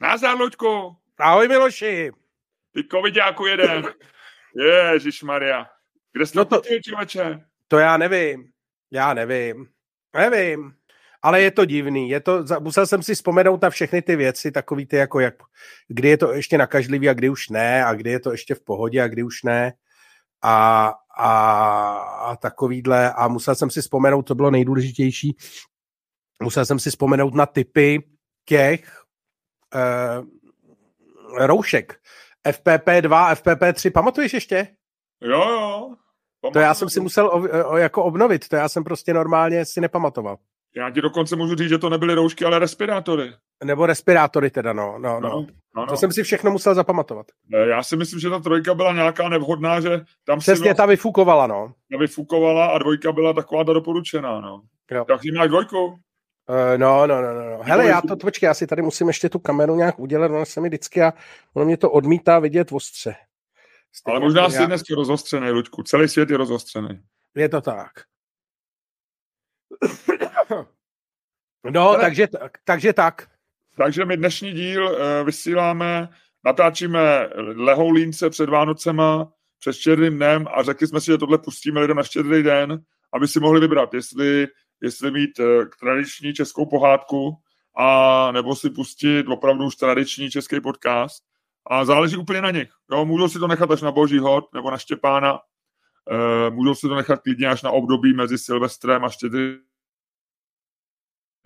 Názar, Luďku. Ahoj, Miloši. Ty covidáku jeden. Ježíš Maria. Kde jsi no to, člověče? To já nevím. Já nevím. Nevím. Ale je to divný. Je to, musel jsem si vzpomenout na všechny ty věci, takový ty jako jak, kdy je to ještě nakažlivý a kdy už ne, a kdy je to ještě v pohodě a kdy už ne. A, a, a takovýhle. A musel jsem si vzpomenout, to bylo nejdůležitější, musel jsem si vzpomenout na typy těch uh, roušek. FPP2, FPP3, pamatuješ ještě? Jo, jo. Pamatuju. To já jsem si musel o, o, jako obnovit, to já jsem prostě normálně si nepamatoval. Já ti dokonce můžu říct, že to nebyly roušky, ale respirátory. Nebo respirátory teda, no. no, no. no, no. To jsem si všechno musel zapamatovat. Já si myslím, že ta trojka byla nějaká nevhodná, že tam Přesně, si vlastně, ta vyfukovala, no. Ta vyfukovala a dvojka byla taková ta doporučená, no. Jo. Tak jsi máš dvojku? Uh, no, no, no, no. Hele, já to, počkej, já si tady musím ještě tu kameru nějak udělat, ona se mi vždycky a ono mě to odmítá vidět ostře. Stejně Ale možná jsi já... dnes rozostřený, Luďku. Celý svět je rozostřený. Je to tak. No, Ale... takže, takže tak. Takže my dnešní díl uh, vysíláme, natáčíme lehoulínce před Vánocema, před štědrým dnem a řekli jsme si, že tohle pustíme lidem na štědrý den, aby si mohli vybrat, jestli, jestli mít uh, tradiční českou pohádku a nebo si pustit opravdu už tradiční český podcast. A záleží úplně na nich. Jo, můžou si to nechat až na Boží hod nebo na Štěpána. Uh, můžou si to nechat klidně až na období mezi Silvestrem a štědrým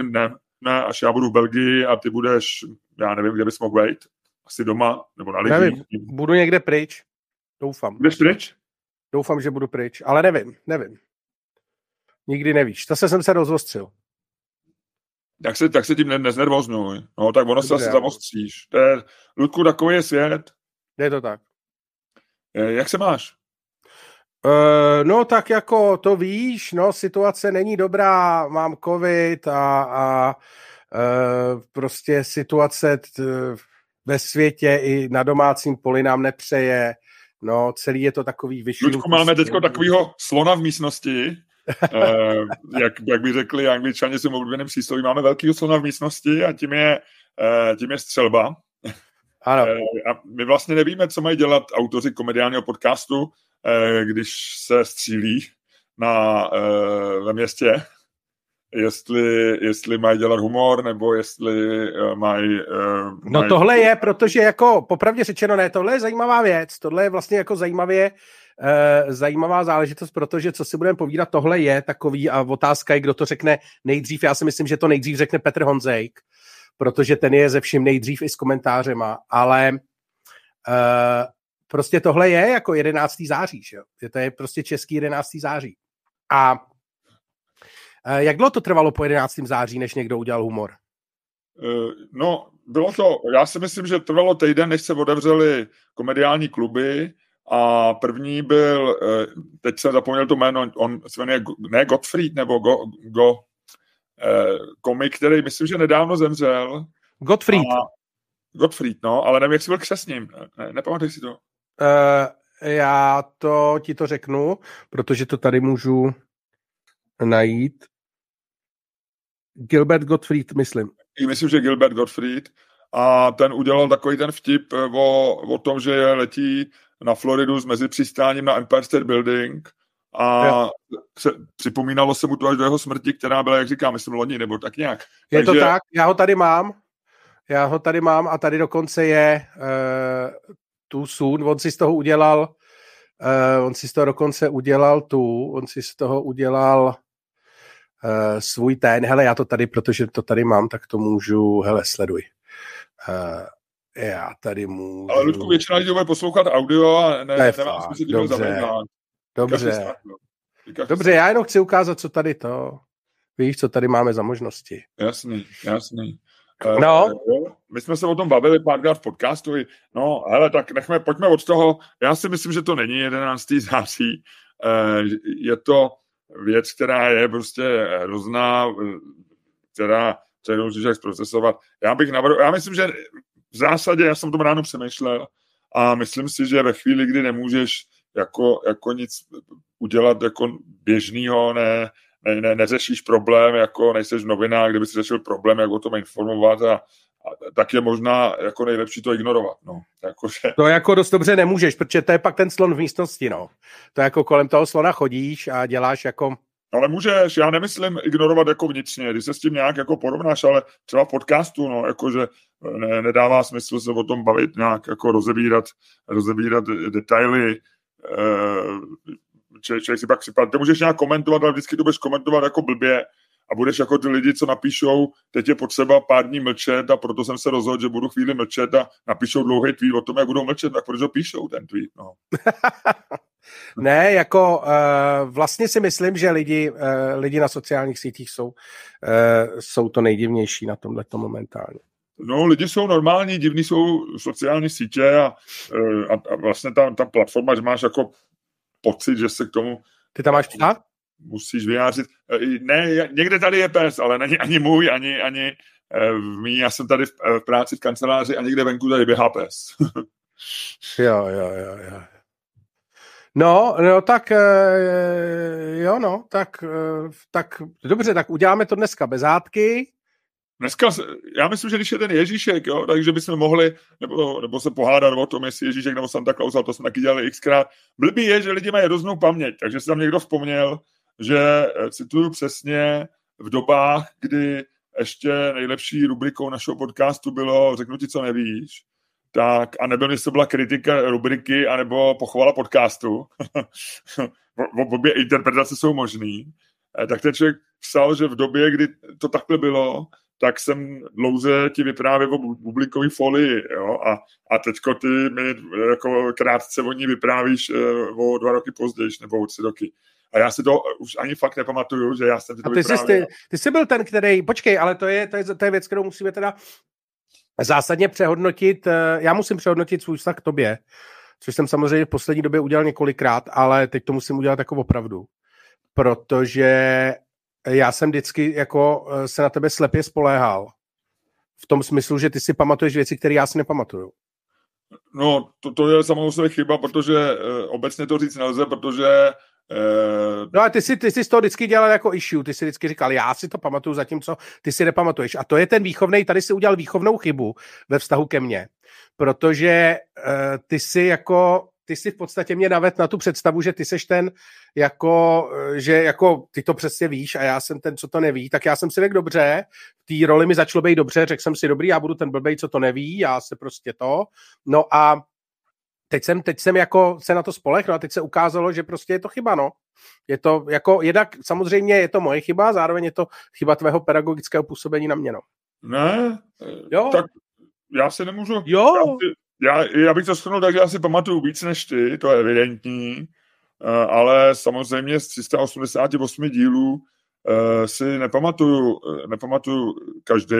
dnem, ne, až já budu v Belgii a ty budeš, já nevím, kde bys mohl být, asi doma, nebo na lidi. Nevím, budu někde pryč, doufám. Budeš pryč? Doufám, že budu pryč, ale nevím, nevím. Nikdy nevíš, zase jsem se rozostřil. Tak se, tak se tím ne, neznervoznuj. No, tak ono Dobře, se asi zamostříš. To je, Ludku, takový je svět. Je to tak. Jak se máš? Uh, no tak jako to víš, no situace není dobrá, mám covid a, a uh, prostě situace t, ve světě i na domácím poli nám nepřeje, no celý je to takový vyšší. Luďku, máme teďko takovýho slona v místnosti, jak, jak by řekli angličani svým oblíbeným přísloví, máme velký slona v místnosti a tím je, uh, tím je střelba. Ano. Uh, a my vlastně nevíme, co mají dělat autoři komediálního podcastu, Eh, když se střílí na, eh, ve městě, jestli, jestli mají dělat humor, nebo jestli eh, mají... No tohle je, protože jako popravdě řečeno ne, tohle je zajímavá věc, tohle je vlastně jako zajímavě uh, zajímavá záležitost, protože co si budeme povídat, tohle je takový a otázka je, kdo to řekne nejdřív. Já si myslím, že to nejdřív řekne Petr Honzejk, protože ten je ze vším nejdřív i s komentářema, ale uh, prostě tohle je jako 11. září, že jo? To je prostě český 11. září. A eh, jak dlouho to trvalo po 11. září, než někdo udělal humor? No, bylo to, já si myslím, že trvalo týden, než se otevřely komediální kluby a první byl, eh, teď jsem zapomněl to jméno, on se jmenuje ne Gottfried, nebo Go, Go komik, který myslím, že nedávno zemřel. Gottfried. A, Gottfried, no, ale nevím, jak jsi byl křesním. Ne, nepamatuji si to. Uh, já to ti to řeknu, protože to tady můžu najít. Gilbert Gottfried, myslím. Myslím, že Gilbert Gottfried. A ten udělal takový ten vtip eh, o, o tom, že letí na Floridu s mezipřistáním na Empire State Building a se, připomínalo se mu to až do jeho smrti, která byla, jak říkám, myslím, loni nebo tak nějak. Je Takže... to tak, já ho tady mám. Já ho tady mám a tady dokonce je uh, tu soon, on si z toho udělal, uh, on si z toho dokonce udělal tu, on si z toho udělal uh, svůj ten, hele, já to tady, protože to tady mám, tak to můžu, hele, sleduj. Uh, já tady můžu... Ale Ludku, většina lidí bude poslouchat audio a ne, ne nemá smysl Dobře, dobře. Dobře, já jenom chci ukázat, co tady to... Víš, co tady máme za možnosti. Jasný, jasný. Eh, no. My jsme se o tom bavili párkrát v podcastu. No, hele, tak nechme, pojďme od toho. Já si myslím, že to není 11. září. Eh, je to věc, která je prostě hrozná, která, kterou můžeš zprocesovat. Já bych navrhl, já myslím, že v zásadě, já jsem tom ráno přemýšlel a myslím si, že ve chvíli, kdy nemůžeš jako, jako nic udělat jako běžného, ne, ne, ne, neřešíš problém, jako nejseš v novinách, kdyby si řešil problém, jak o tom informovat a, tak je možná jako nejlepší to ignorovat. No. Jako, že... To jako dost dobře nemůžeš, protože to je pak ten slon v místnosti. No. To jako kolem toho slona chodíš a děláš jako ale můžeš, já nemyslím ignorovat jako vnitřně, když se s tím nějak jako porovnáš, ale třeba v podcastu, no, jakože ne, nedává smysl se o tom bavit nějak, jako rozebírat, rozebírat detaily, če, člověk si pak připadá, ty můžeš nějak komentovat, ale vždycky to budeš komentovat jako blbě a budeš jako ty lidi, co napíšou, teď je potřeba pár dní mlčet a proto jsem se rozhodl, že budu chvíli mlčet a napíšou dlouhý tweet o tom, jak budou mlčet, tak proč ho píšou ten tweet, no. ne, jako uh, vlastně si myslím, že lidi, uh, lidi na sociálních sítích jsou, uh, jsou to nejdivnější na tomhle momentálně. No, lidi jsou normální, divní jsou sociální sítě a, a, a vlastně ta, ta platforma, že máš jako pocit, že se k tomu... Ty tam máš psa? Musíš vyjádřit. Ne, někde tady je pes, ale není ani můj, ani, ani mý. Já jsem tady v, v práci v kanceláři a někde venku tady běhá pes. jo, jo, jo, jo. No, no tak jo, no, tak, tak dobře, tak uděláme to dneska bez hádky. Dneska, já myslím, že když je ten Ježíšek, jo, takže bychom mohli, nebo, nebo se pohádat o tom, jestli Ježíšek nebo Santa Claus, ale to jsme taky dělali xkrát. Blbý je, že lidi mají různou paměť, takže si tam někdo vzpomněl, že eh, cituju přesně v dobách, kdy ještě nejlepší rubrikou našeho podcastu bylo řeknu ti, co nevíš, tak a nebyl jestli byla kritika rubriky, anebo pochvala podcastu. v obě interpretace jsou možný. Eh, tak ten člověk psal, že v době, kdy to takhle bylo, tak jsem dlouze ti vyprávěl o bublinkový folii, jo, a, a teďko ty mi jako krátce o ní vyprávíš uh, o dva roky později, nebo o tři roky. A já si to už ani fakt nepamatuju, že já jsem to a ty. Jsi, ty, ty jsi byl ten, který, počkej, ale to je, to je, to je věc, kterou musíme teda zásadně přehodnotit. Eh, já musím přehodnotit svůj vztah k tobě, což jsem samozřejmě v poslední době udělal několikrát, ale teď to musím udělat jako opravdu. Protože já jsem vždycky jako eh, se na tebe slepě spoléhal. V tom smyslu, že ty si pamatuješ věci, které já si nepamatuju. No, to, to je samozřejmě chyba, protože e, obecně to říct nelze, protože e... No a ty si, ty si z toho vždycky dělal jako issue, ty si vždycky říkal, já si to pamatuju, zatímco ty si nepamatuješ. A to je ten výchovný, tady si udělal výchovnou chybu ve vztahu ke mně, protože e, ty si jako ty si v podstatě mě navet na tu představu, že ty seš ten, jako, eh, že jako ty to přesně víš a já jsem ten, co to neví, tak já jsem si řekl dobře, v té roli mi začalo být dobře, řekl jsem si dobrý, já budu ten blbej, co to neví, já se prostě to, no a teď jsem, teď jsem jako se na to spolehnu a teď se ukázalo, že prostě je to chyba, no. Je to jako, jednak samozřejmě je to moje chyba, zároveň je to chyba tvého pedagogického působení na mě, no. Ne, jo. tak já se nemůžu, jo. Já si, já, já bych to shrnul tak, že já si pamatuju víc než ty, to je evidentní, eh, ale samozřejmě z 388 dílů eh, si nepamatuju, eh, nepamatuju každý,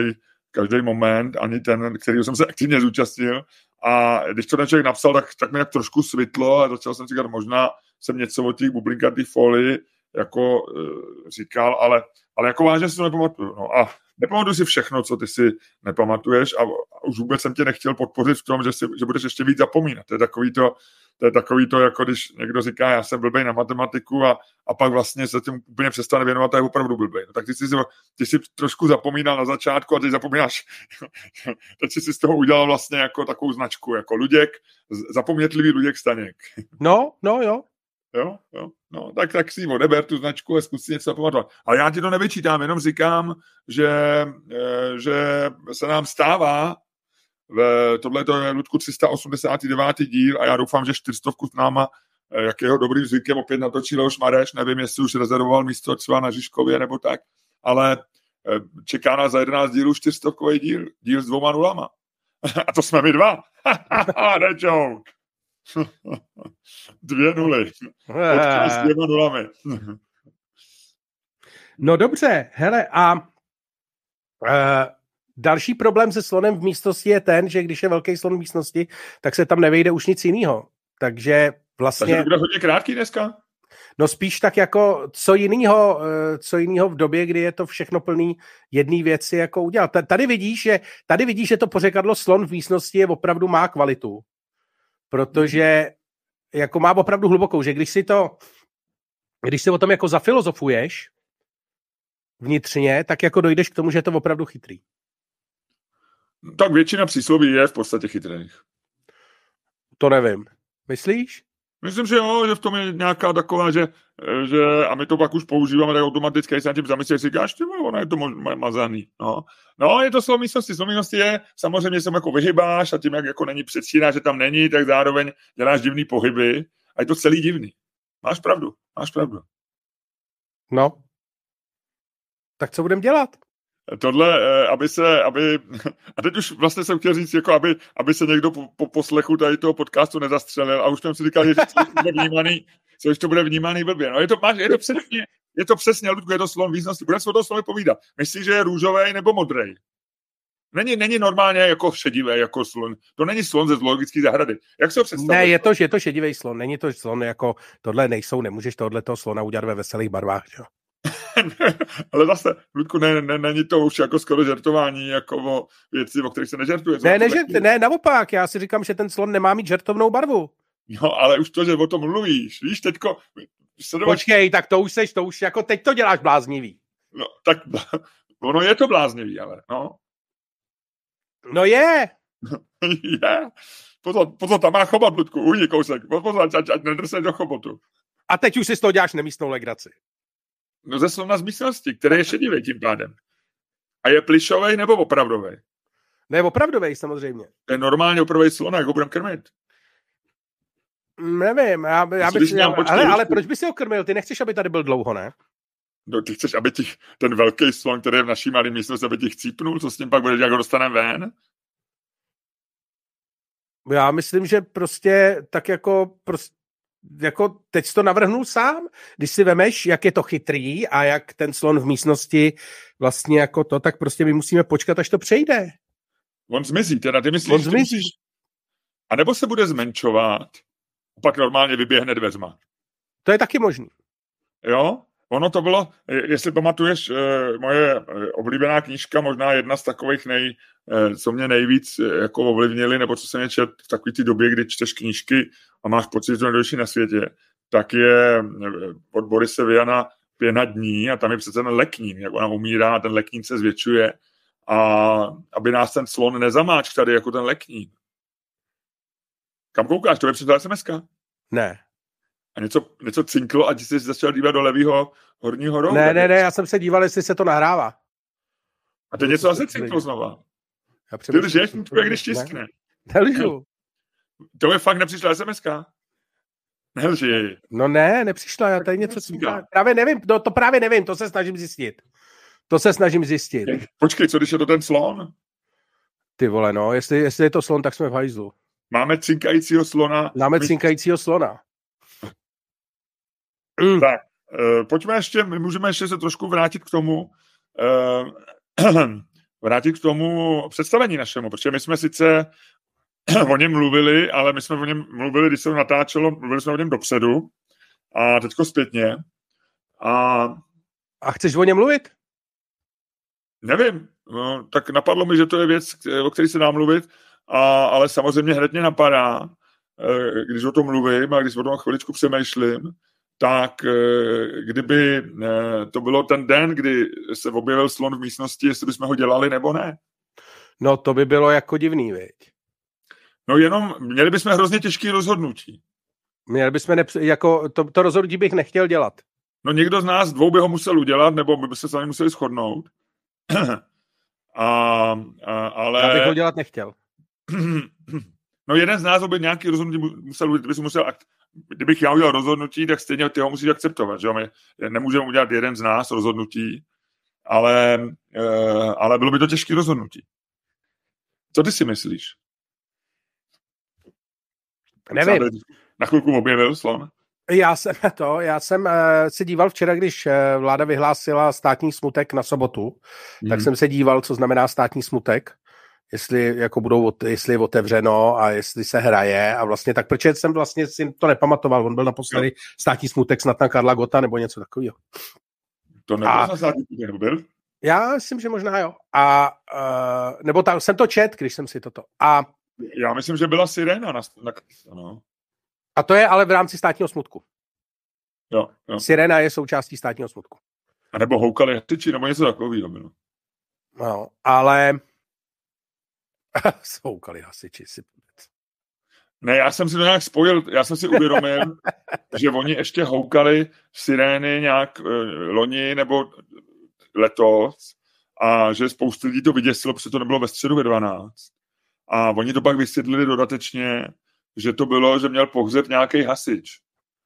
každý moment, ani ten, který jsem se aktivně zúčastnil. A když to ten člověk napsal, tak, tak mi jak trošku svitlo a začal jsem říkat, možná jsem něco o těch bublinkatých folii jako uh, říkal, ale, ale jako vážně si to nepamatuju. No a nepamatuju si všechno, co ty si nepamatuješ a, už vůbec jsem tě nechtěl podpořit v tom, že, si, že budeš ještě víc zapomínat. To je takový to, to je takový to, jako když někdo říká, já jsem blbej na matematiku a, a pak vlastně se tím úplně přestane věnovat a je opravdu blbej. No, tak ty jsi, ty jsi trošku zapomínal na začátku a ty zapomínáš, teď jsi si z toho udělal vlastně jako takovou značku, jako Luděk, zapomnětlivý Luděk Staněk. No, no jo, Jo, jo, no, tak, tak si odeber tu značku a zkus si něco zapamatovat. Ale já ti to nevyčítám, jenom říkám, že, eh, že se nám stává, v, tohle to je Ludku 389. díl a já doufám, že čtyřstovku s náma eh, jakého dobrým zvykem opět natočí Leoš Mareš, nevím, jestli už rezervoval místo třeba na Žižkově nebo tak, ale eh, čeká nás za 11 dílů čtyřstovkový díl, díl s dvouma nulama. A to jsme my dva. joke. Dvě nuly. Podcast s dvěma nulami. no dobře, hele, a uh, další problém se slonem v místnosti je ten, že když je velký slon v místnosti, tak se tam nevejde už nic jiného. Takže vlastně... Takže to bude hodně krátký dneska? No spíš tak jako co jiného, eh, co jiného v době, kdy je to všechno plný jedné věci jako udělat. Tady vidíš, že, tady vidíš, že to pořekadlo slon v místnosti je opravdu má kvalitu protože jako má opravdu hlubokou, že když si to, když si o tom jako zafilozofuješ vnitřně, tak jako dojdeš k tomu, že je to opravdu chytrý. Tak většina přísloví je v podstatě chytrých. To nevím. Myslíš? Myslím, že jo, že v tom je nějaká taková, že, že a my to pak už používáme tak automaticky, když se na tím zamyslíš, říkáš, ty ono je to mož, mazaný. No. no, je to slovmístnosti. Slovmístnosti je, samozřejmě se jako vyhybáš a tím, jak jako není předstíná, že tam není, tak zároveň děláš divný pohyby a je to celý divný. Máš pravdu, máš pravdu. No. Tak co budeme dělat? Tohle, eh, aby se, aby, a teď už vlastně jsem chtěl říct, jako aby, aby se někdo po, po poslechu tady toho podcastu nezastřelil a už jsem si říkal, že to bude vnímaný, co to bude vnímaný blbě. No je to, máš, je to přesně, je to přesně, Ludku, je to slon významnosti. Budeme se o tom povídat. Myslíš, že je růžový nebo modrý? Není, není normálně jako šedivý, jako slon. To není slon ze zoologické zahrady. Jak se ho? Ne, je to, je to šedivý slon, není to slon jako, tohle nejsou, nemůžeš tohle toho slona udělat ve veselých barvách, jo? ale zase, Ludku, ne, ne, není to už jako skoro žertování, jako o věci, o kterých se nežertuje. Ne, ne, ne, naopak, já si říkám, že ten slon nemá mít žertovnou barvu. No, ale už to, že o tom mluvíš, víš, teďko... Sledovat... Počkej, tak to už seš, to už jako teď to děláš bláznivý. No, tak ono je to bláznivý, ale, no. No je. je. Pozor, pozor, tam má chobot, Ludku, ujdi kousek. Pozor, ať, ať, ať do chobotu. A teď už si z toho děláš nemístnou legraci. No ze slona z místnosti, který je šedivý tím pádem. A je plišový nebo opravdový? Ne, opravdový samozřejmě. To je normálně opravdový slon, jak ho budeme krmit. Nevím, já, já bych si, já, ale, ale proč by si ho krmil? Ty nechceš, aby tady byl dlouho, ne? No, ty chceš, aby ti ten velký slon, který je v naší malé místnosti, aby ti chcípnul, co s tím pak bude, jak ho dostaneme ven? Já myslím, že prostě tak jako prostě jako teď to navrhnul sám, když si vemeš, jak je to chytrý a jak ten slon v místnosti vlastně jako to, tak prostě my musíme počkat, až to přejde. On zmizí, teda ty myslíš, On zmizí. Musíš... A nebo se bude zmenšovat, pak normálně vyběhne dveřma. To je taky možný. Jo? Ono to bylo, jestli pamatuješ, eh, moje eh, oblíbená knížka, možná jedna z takových nej, eh, co mě nejvíc jako ovlivnili, nebo co jsem mě čet v takové té době, kdy čteš knížky a máš pocit, že to na světě, tak je od Borise Viana pěna dní a tam je přece ten leknín, jak ona umírá a ten leknín se zvětšuje a aby nás ten slon nezamáč tady jako ten leknín. Kam koukáš? To je před sms Ne a něco, něco cinklo a ty jsi začal dívat do levého horního rohu. Ne, ne, ne, já jsem se díval, jestli se to nahrává. A teď něco zase cinklo znova. Já Ty lžeš, jak když tiskne. Nelžu. To je fakt nepřišla sms Nelži. No ne, nepřišla, já tady něco cinká. Právě nevím, to, to právě nevím, to se snažím zjistit. To se snažím zjistit. Počkej, co když je to ten slon? Ty vole, no, jestli, jestli je to slon, tak jsme v hajzlu. Máme cinkajícího slona. Máme cinkajícího slona. Mm. Tak, uh, pojďme ještě, my můžeme ještě se trošku vrátit k tomu, uh, vrátit k tomu představení našemu, protože my jsme sice o něm mluvili, ale my jsme o něm mluvili, když se to natáčelo, mluvili jsme o něm dopředu a teďko zpětně. A, a chceš o něm mluvit? Nevím, no, tak napadlo mi, že to je věc, o které se dá mluvit, a, ale samozřejmě hned mě napadá, eh, když o tom mluvím a když o tom chviličku přemýšlím, tak eh, kdyby eh, to bylo ten den, kdy se objevil slon v místnosti, jestli bychom ho dělali nebo ne. No to by bylo jako divný, viď? No jenom, měli bychom hrozně těžké rozhodnutí. Měli bychom, ne, jako, to, to rozhodnutí bych nechtěl dělat. No někdo z nás dvou by ho musel udělat, nebo by se sami museli shodnout. a, a, ale... Já bych ho dělat nechtěl. no jeden z nás by nějaký rozhodnutí musel, by musel kdybych já udělal rozhodnutí, tak stejně ty ho musíš akceptovat. Že? My nemůžeme udělat jeden z nás rozhodnutí, ale, uh, ale bylo by to těžké rozhodnutí. Co ty si myslíš? Nevím. Na chvilku objevil slon? Já jsem to, já jsem uh, se díval včera, když uh, vláda vyhlásila státní smutek na sobotu, hmm. tak jsem se díval, co znamená státní smutek jestli jako budou, jestli je otevřeno a jestli se hraje a vlastně tak, protože jsem vlastně si to nepamatoval, on byl naposledy jo. státní smutek snad na Karla Gota nebo něco takového. To nebyl a... státní smutek, nebo byl? Já myslím, že možná jo. A, uh, nebo tam jsem to čet, když jsem si toto. A, Já myslím, že byla sirena. Na, na, no. A to je ale v rámci státního smutku. Jo, jo. Sirena je součástí státního smutku. A nebo houkali htyči, nebo něco takového bylo. No, ale Soukali hasiči si. Ne, já jsem si to nějak spojil, já jsem si uvědomil, že oni ještě houkali sirény nějak uh, loni nebo letos a že spoustu lidí to vyděsilo, protože to nebylo ve středu ve 12. A oni to pak vysvětlili dodatečně, že to bylo, že měl pohřeb nějaký hasič.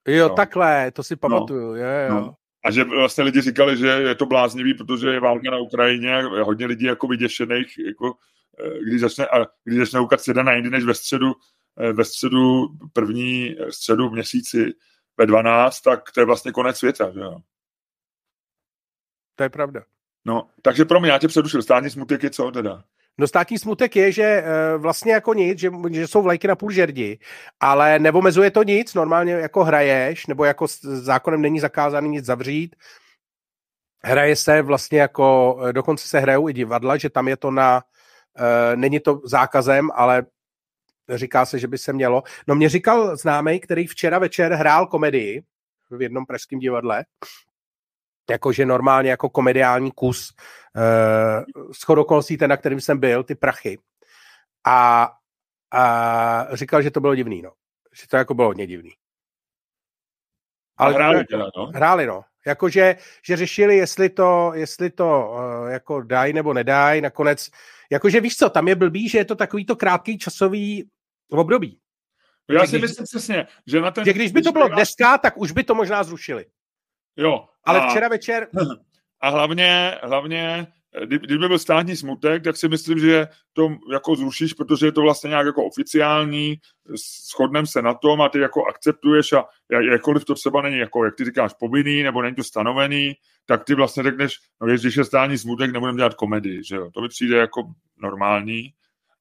Jo, no. takhle, to si pamatuju, no. jo, jo. No. A že vlastně lidi říkali, že je to bláznivý, protože je válka na Ukrajině, hodně lidí jako vyděšených, jako, eh, když začne, a když začne houkat svěda na jindy než ve středu, eh, ve středu první středu v měsíci ve 12, tak to je vlastně konec světa, že jo. To je pravda. No, takže pro mě, já tě předušil, státní smutek je co teda? No státní smutek je, že vlastně jako nic, že, že jsou vlajky na půl žerdi, ale neomezuje to nic, normálně jako hraješ, nebo jako s zákonem není zakázaný nic zavřít. Hraje se vlastně jako, eh, dokonce se hrajou i divadla, že tam je to na, není to zákazem, ale říká se, že by se mělo. No mě říkal známý, který včera večer hrál komedii v jednom pražském divadle, jakože normálně jako komediální kus uh, s ten, na kterým jsem byl, ty prachy. A, a říkal, že to bylo divný, no. Že to jako bylo hodně divný. Ale a hráli teda, no? Hráli, no. Jakože, že řešili, jestli to, jestli to uh, jako dají nebo nedají, nakonec, jakože víš co, tam je blbý, že je to takový to krátký časový období. Já si myslím přesně, že na ten... Že když by to bylo dneska, tak už by to možná zrušili. Jo. Ale a, včera večer... A hlavně, hlavně kdyby byl státní smutek, tak si myslím, že to jako zrušíš, protože je to vlastně nějak jako oficiální, shodneme se na tom a ty jako akceptuješ a jakkoliv to třeba není jako, jak ty říkáš, povinný nebo není to stanovený, tak ty vlastně řekneš, no když je státní smutek, nebudeme dělat komedii, že jo, to mi přijde jako normální,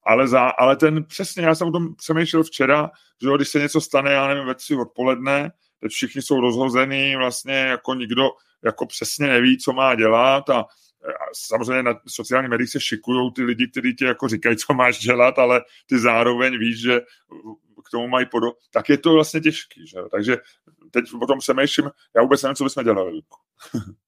ale, za, ale ten přesně, já jsem o tom přemýšlel včera, že jo, když se něco stane, já nevím, ve tři odpoledne, teď všichni jsou rozhozený, vlastně jako nikdo jako přesně neví, co má dělat a, a samozřejmě na sociálních médiích se šikují ty lidi, kteří ti jako říkají, co máš dělat, ale ty zároveň víš, že k tomu mají podo... Tak je to vlastně těžký, že? Takže teď potom se myším, já vůbec nevím, co bychom dělali.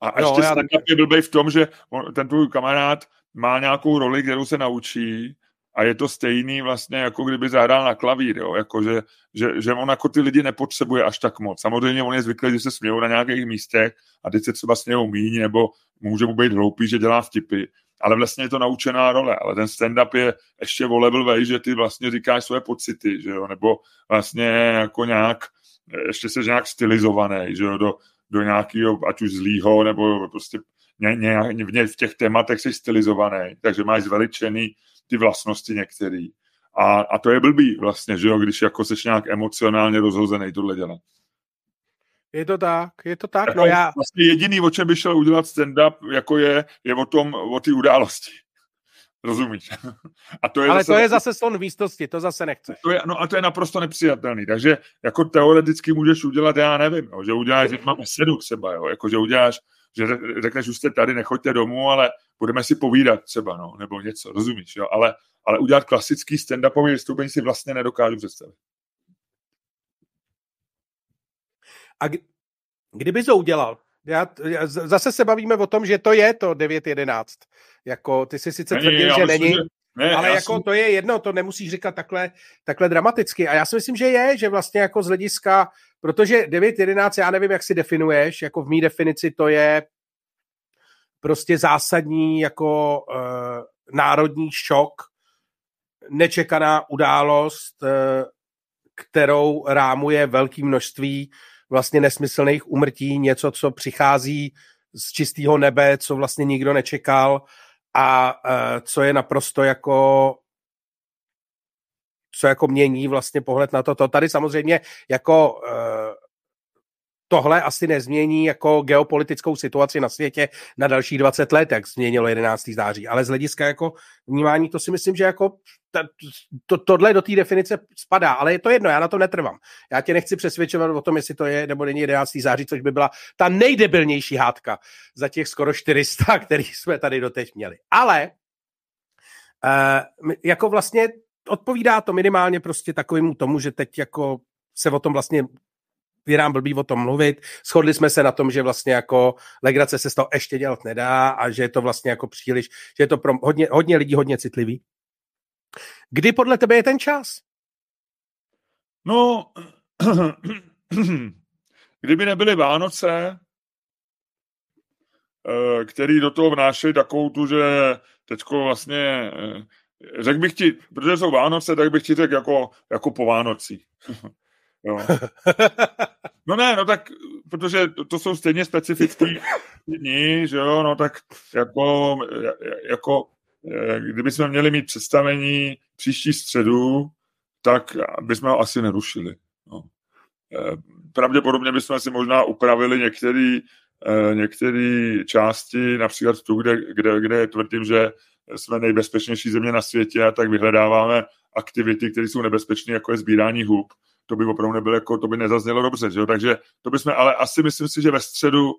A no, ještě já tak... je blbej v tom, že ten tvůj kamarád má nějakou roli, kterou se naučí a je to stejný vlastně, jako kdyby zahrál na klavír, jo? Jako, že, že, že on jako ty lidi nepotřebuje až tak moc. Samozřejmě on je zvyklý, že se smějou na nějakých místech a teď se třeba smějou míň, nebo může mu být hloupý, že dělá vtipy, ale vlastně je to naučená role, ale ten stand-up je ještě o level way, že ty vlastně říkáš své pocity, že jo, nebo vlastně jako nějak, ještě se nějak stylizovaný, že jo, do, do nějakého, ať už zlýho, nebo prostě ně, ně, v těch tématech jsi stylizovaný, takže máš zveličený ty vlastnosti některý. A, a to je blbý vlastně, že jo, když jako seš nějak emocionálně rozhozený tohle dělat. Je to tak, je to tak. Jako no já... Vlastně jediný, o čem by šel udělat stand-up, jako je, je o tom, o té události. Rozumíš? A to je Ale zase, to je zase slon výstosti, to zase nechceš. To je, no a to je naprosto nepřijatelný. Takže jako teoreticky můžeš udělat, já nevím, jo, že uděláš, že máme sedu třeba, jo, jako že uděláš, že řekneš, už jste tady, nechoďte domů, ale budeme si povídat třeba, no, nebo něco, rozumíš, jo, ale, ale udělat klasický stand-upový vystoupení si vlastně nedokážu představit. A kdyby to udělal, já, já, zase se bavíme o tom, že to je to 9.11. Jako, ty jsi sice není, tvrdil, že není, že, ne, ale jako jsem... to je jedno, to nemusíš říkat takhle, takhle dramaticky. A já si myslím, že je, že vlastně jako z hlediska, protože 9.11, já nevím, jak si definuješ, jako v mý definici to je prostě zásadní jako uh, národní šok, nečekaná událost, uh, kterou rámuje velké množství vlastně nesmyslných umrtí, něco, co přichází z čistého nebe, co vlastně nikdo nečekal a uh, co je naprosto jako co jako mění vlastně pohled na to. To tady samozřejmě jako uh, tohle asi nezmění jako geopolitickou situaci na světě na další 20 let, jak změnilo 11. září. Ale z hlediska jako vnímání, to si myslím, že jako to, tohle do té definice spadá, ale je to jedno, já na to netrvám. Já tě nechci přesvědčovat o tom, jestli to je nebo není 11. září, což by byla ta nejdebilnější hádka za těch skoro 400, který jsme tady doteď měli. Ale uh, jako vlastně odpovídá to minimálně prostě takovému tomu, že teď jako se o tom vlastně je nám blbý o tom mluvit. Shodli jsme se na tom, že vlastně jako legrace se z toho ještě dělat nedá a že je to vlastně jako příliš, že je to pro hodně, hodně lidí hodně citlivý. Kdy podle tebe je ten čas? No, kdyby nebyly Vánoce, eh, který do toho vnášejí takovou tu, že teďko vlastně, eh, řekl bych ti, protože jsou Vánoce, tak bych ti řekl jako, jako po Vánocích. jo. No ne, no tak, protože to jsou stejně specifické dní, že jo, no tak jako, jako eh, kdyby jsme měli mít představení příští středu, tak bychom ho asi nerušili. No. Eh, pravděpodobně bychom si možná upravili některé eh, některé části, například tu, kde, kde, kde tvrdím, že jsme nejbezpečnější země na světě a tak vyhledáváme aktivity, které jsou nebezpečné, jako je sbírání hub. To by opravdu nebylo, jako, to by nezaznělo dobře, že jo? takže to bychom, ale asi myslím si, že ve středu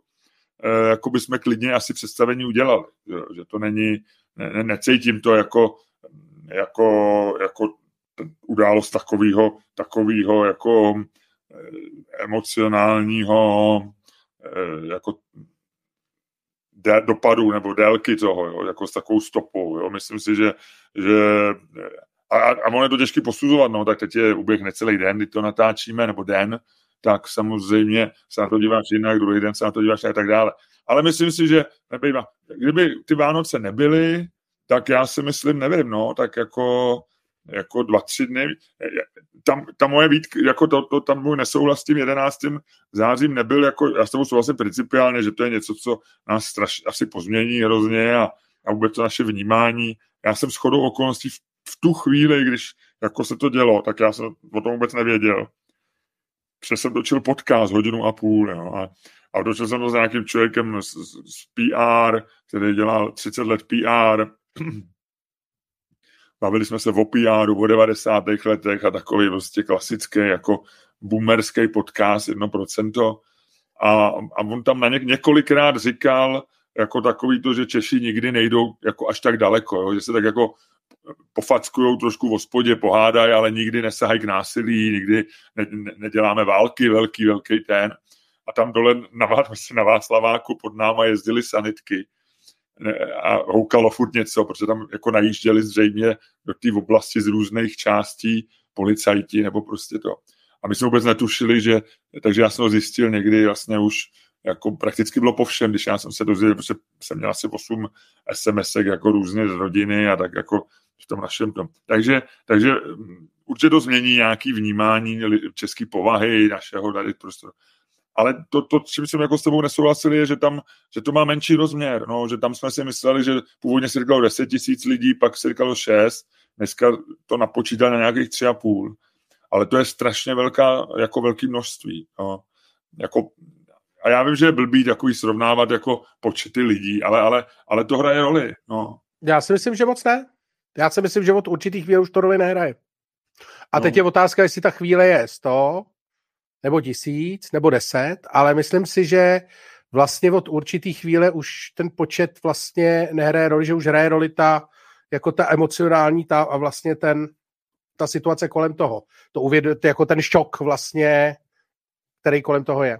eh, jako bychom klidně asi představení udělali, že, že to není, ne, necítím to jako, jako, jako událost takového, takového jako eh, emocionálního eh, jako dopadu nebo délky toho, jo, jako s takovou stopou. Jo. Myslím si, že, že a, a ono je to těžké posuzovat, no, tak teď je uběh necelý den, kdy to natáčíme, nebo den, tak samozřejmě se na to díváš jinak, druhý den se na to díváš a tak dále. Ale myslím si, že nebejma, kdyby ty Vánoce nebyly, tak já si myslím, nevím, no, tak jako jako dva, tři dny. Tam, ta moje výtka, jako to, to, tam můj nesouhlas s tím 11. zářím nebyl, jako, já s tomu souhlasím principiálně, že to je něco, co nás straš, asi pozmění hrozně a, a vůbec to naše vnímání. Já jsem shodou okolností v, v tu chvíli, když jako se to dělo, tak já jsem o tom vůbec nevěděl. Protože jsem točil podcast hodinu a půl jo, a, a točil jsem to s nějakým člověkem z, z PR, který dělal 30 let PR bavili jsme se o PR o 90. letech a takový prostě klasický jako boomerský podcast 1%. A, a on tam na ně, několikrát říkal jako takový to, že Češi nikdy nejdou jako až tak daleko, jo? že se tak jako pofackujou trošku v hospodě, pohádají, ale nikdy nesahají k násilí, nikdy ne, ne, neděláme války, velký, velký ten. A tam dole na, na Václaváku pod náma jezdili sanitky a houkalo furt něco, protože tam jako najížděli zřejmě do té oblasti z různých částí policajti nebo prostě to. A my jsme vůbec netušili, že, takže já jsem to zjistil někdy vlastně už jako prakticky bylo po všem, když já jsem se dozvěděl, protože jsem měl asi 8 sms jako různě z rodiny a tak jako v tom našem tom. Takže, takže mm, určitě to změní nějaký vnímání české povahy našeho tady prostoru ale to, to, čím jsem jako s tebou nesouhlasil, je, že tam, že to má menší rozměr, no, že tam jsme si mysleli, že původně se říkalo 10 tisíc lidí, pak se říkalo 6, dneska to napočítá na nějakých tři a půl, ale to je strašně velká, jako velké množství, no. jako, a já vím, že je blbý takový srovnávat jako počty lidí, ale, ale, ale to hraje roli, no. Já si myslím, že moc ne. Já si myslím, že od určitých chvíli už to roli nehraje. A no. teď je otázka, jestli ta chvíle je 100, nebo tisíc, nebo deset, ale myslím si, že vlastně od určitý chvíle už ten počet vlastně nehraje roli, že už hraje roli ta, jako ta emocionální ta a vlastně ten, ta situace kolem toho. To uvědomíte jako ten šok vlastně, který kolem toho je.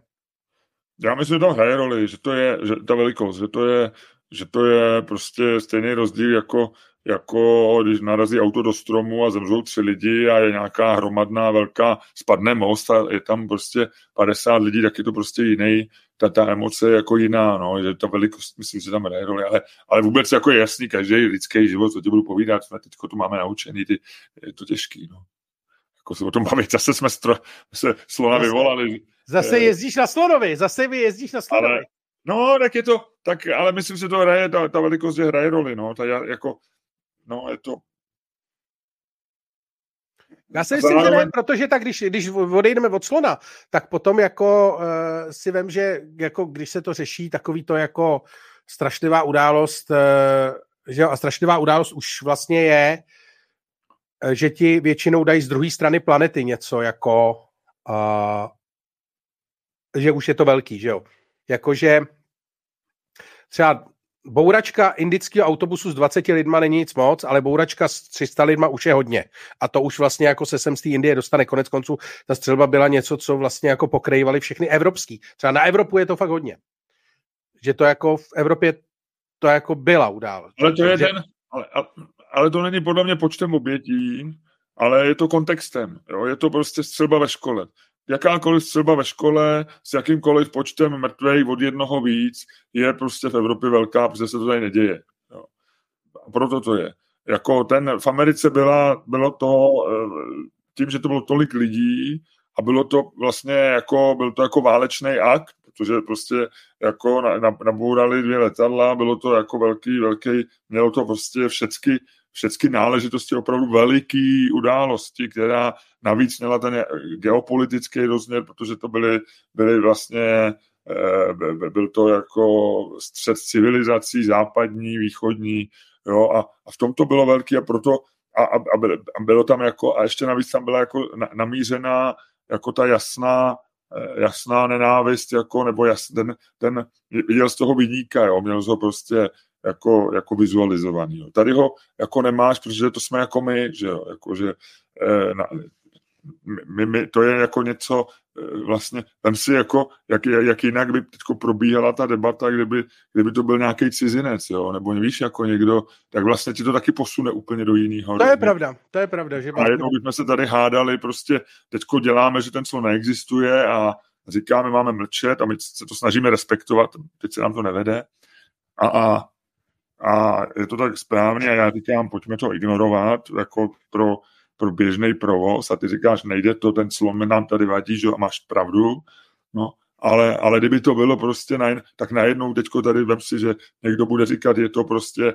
Já myslím, že to hraje roli, že to je, že ta velikost, že to je, že to je prostě stejný rozdíl jako jako když narazí auto do stromu a zemřou tři lidi a je nějaká hromadná velká, spadne most a je tam prostě 50 lidí, tak je to prostě jiný, ta, ta emoce je jako jiná, no, že ta velikost, myslím, že tam hraje roli, ale, ale vůbec jako je jasný, každý lidský život, co ti budu povídat, jsme teď to máme naučený, ty, je to těžký, no. Jako se o tom bavit, zase jsme stro, se slona vyvolali. Zase jezdíš na slonovi, zase vy jezdíš na slonovi. Ale, no, tak je to, tak, ale myslím, že to hraje, ta, ta velikost, že hraje roli, no, ta, jako, no je to... Já si myslím, že ne, protože tak, když, když odejdeme od slona, tak potom jako uh, si vím, že jako když se to řeší, takový to jako strašlivá událost, uh, že a strašlivá událost už vlastně je, že ti většinou dají z druhé strany planety něco jako, uh, že už je to velký, že jo. Jakože třeba bouračka indického autobusu s 20 lidma není nic moc, ale bouračka s 300 lidma už je hodně. A to už vlastně jako se sem z té Indie dostane. Konec konců ta střelba byla něco, co vlastně jako pokrývali všechny evropský. Třeba na Evropu je to fakt hodně. Že to jako v Evropě to jako byla událost. Ale to je že... ten, ale, ale to není podle mě počtem obětí, ale je to kontextem. Jo? Je to prostě střelba ve škole. Jakákoliv střelba ve škole s jakýmkoliv počtem mrtvých od jednoho víc je prostě v Evropě velká, protože se to tady neděje. Jo? A proto to je. Jako ten, v Americe byla, bylo to, eh, tím, že to bylo tolik lidí a bylo to vlastně jako, byl to jako válečný akt, protože prostě jako nabourali dvě letadla, bylo to jako velký, velký, mělo to prostě všechny, všechny náležitosti opravdu veliký události, která navíc měla ten geopolitický rozměr, protože to byly, byly vlastně eh, byl to jako střed civilizací západní, východní, jo, a, a v tom to bylo velký a proto a, a, a bylo tam jako, a ještě navíc tam byla jako namířená jako ta jasná Eh, jasná nenávist, jako, nebo jas, ten, ten, viděl z toho vyníka, jo, měl ho prostě jako, jako vizualizovaný. Jo. Tady ho jako nemáš, protože to jsme jako my, že jo, jako, že eh, na, my, my, to je jako něco, eh, vlastně, tam si jako, jak, jak jinak by teď probíhala ta debata, kdyby, kdyby to byl nějaký cizinec, jo, nebo víš, jako někdo, tak vlastně ti to taky posune úplně do jiného. To je pravda, to je pravda. Že a jednou bychom se tady hádali, prostě teďko děláme, že ten slovo neexistuje a říkáme, máme mlčet a my se to snažíme respektovat, teď se nám to nevede. A, a, a je to tak správně a já říkám, pojďme to ignorovat, jako pro pro běžný provoz a ty říkáš, nejde to, ten slom nám tady vadí, že máš pravdu, no, ale, ale kdyby to bylo prostě, na, tak najednou teďko tady vem si, že někdo bude říkat, je to prostě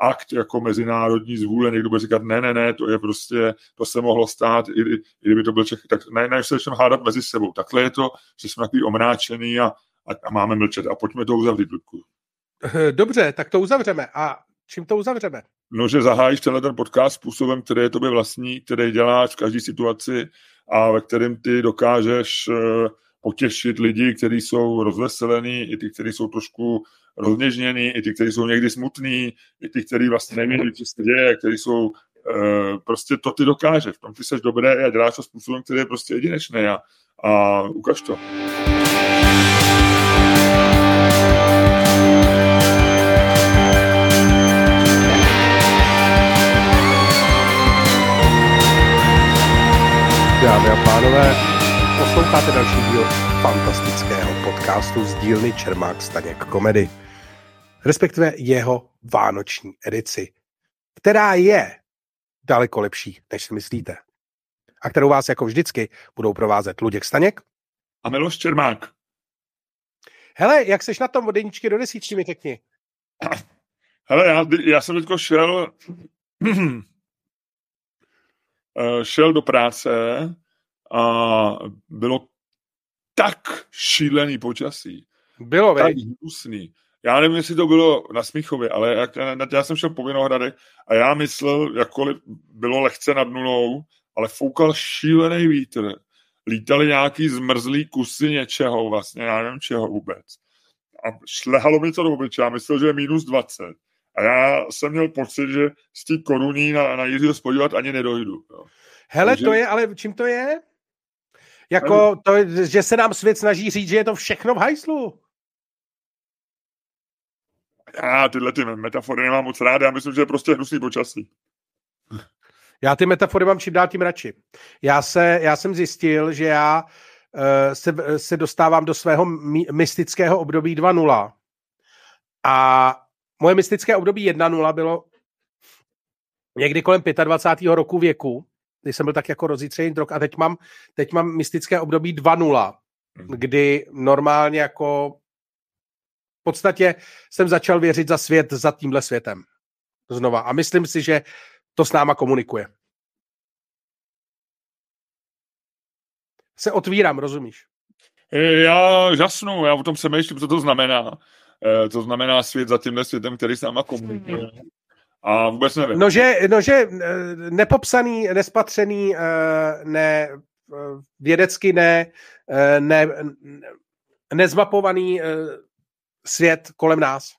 akt jako mezinárodní zvůle, někdo bude říkat, ne, ne, ne, to je prostě, to se mohlo stát, i, i kdyby to byl Čech, tak ne, ne, se začneme hádat mezi sebou. Takhle je to, že jsme takový omráčený a, a, a máme mlčet. A pojďme to uzavřít, Ludku. Dobře, tak to uzavřeme. A čím to uzavřeme? No, že zahájíš tenhle ten podcast způsobem, který je tobě vlastní, který děláš v každé situaci a ve kterém ty dokážeš uh, potěšit lidi, kteří jsou rozveselení, i ty, kteří jsou trošku rozněžnění, i ty, kteří jsou někdy smutní, i ty, kteří vlastně nevědí, co se děje, kteří jsou uh, prostě to ty dokážeš. V tom ty seš dobré a děláš to způsobem, který je prostě jedinečný a, a ukaž to. Dámy a pánové, posloucháte další díl fantastického podcastu z dílny Čermák Staněk Komedy, respektive jeho vánoční edici, která je daleko lepší, než si myslíte. A kterou vás jako vždycky budou provázet Luděk Staněk a Miloš Čermák. Hele, jak seš na tom od jedničky do desítky, mi řekni. Hele, já, já jsem teďko šel Eh, šel do práce a bylo tak šílený počasí. Bylo, tak hnusný. Já nevím, jestli to bylo na Smíchově, ale jak, já jsem šel po Vinohradech a já myslel, jakkoliv bylo lehce nad nulou, ale foukal šílený vítr. Lítali nějaký zmrzlý kusy něčeho, vlastně, já nevím čeho vůbec. A šlehalo mi to do obličeje, já myslel, že je minus 20. A já jsem měl pocit, že z té koruní na, na Jiřího spodívat ani nedojdu. Jo. Hele, Takže... to je, ale čím to je? Jako, to, že se nám svět snaží říct, že je to všechno v hajslu. Já tyhle ty metafory nemám moc rád, já myslím, že je prostě hnusný počasí. Já ty metafory mám čím dál tím radši. Já, se, já jsem zjistil, že já uh, se, se dostávám do svého mystického období 2.0 a moje mystické období 1.0 bylo někdy kolem 25. roku věku, kdy jsem byl tak jako rozjitřený drog a teď mám, teď mám mystické období 2.0, mhm. kdy normálně jako v podstatě jsem začal věřit za svět, za tímhle světem. Znova. A myslím si, že to s náma komunikuje. Se otvírám, rozumíš? Já žasnu, já o tom přemýšlím, co to znamená. Eh, to znamená svět za tímhle světem, který s náma komunikuje. A vůbec nevím. No, že, no, že eh, nepopsaný, nespatřený, eh, ne, vědecky ne, ne, nezmapovaný svět kolem nás.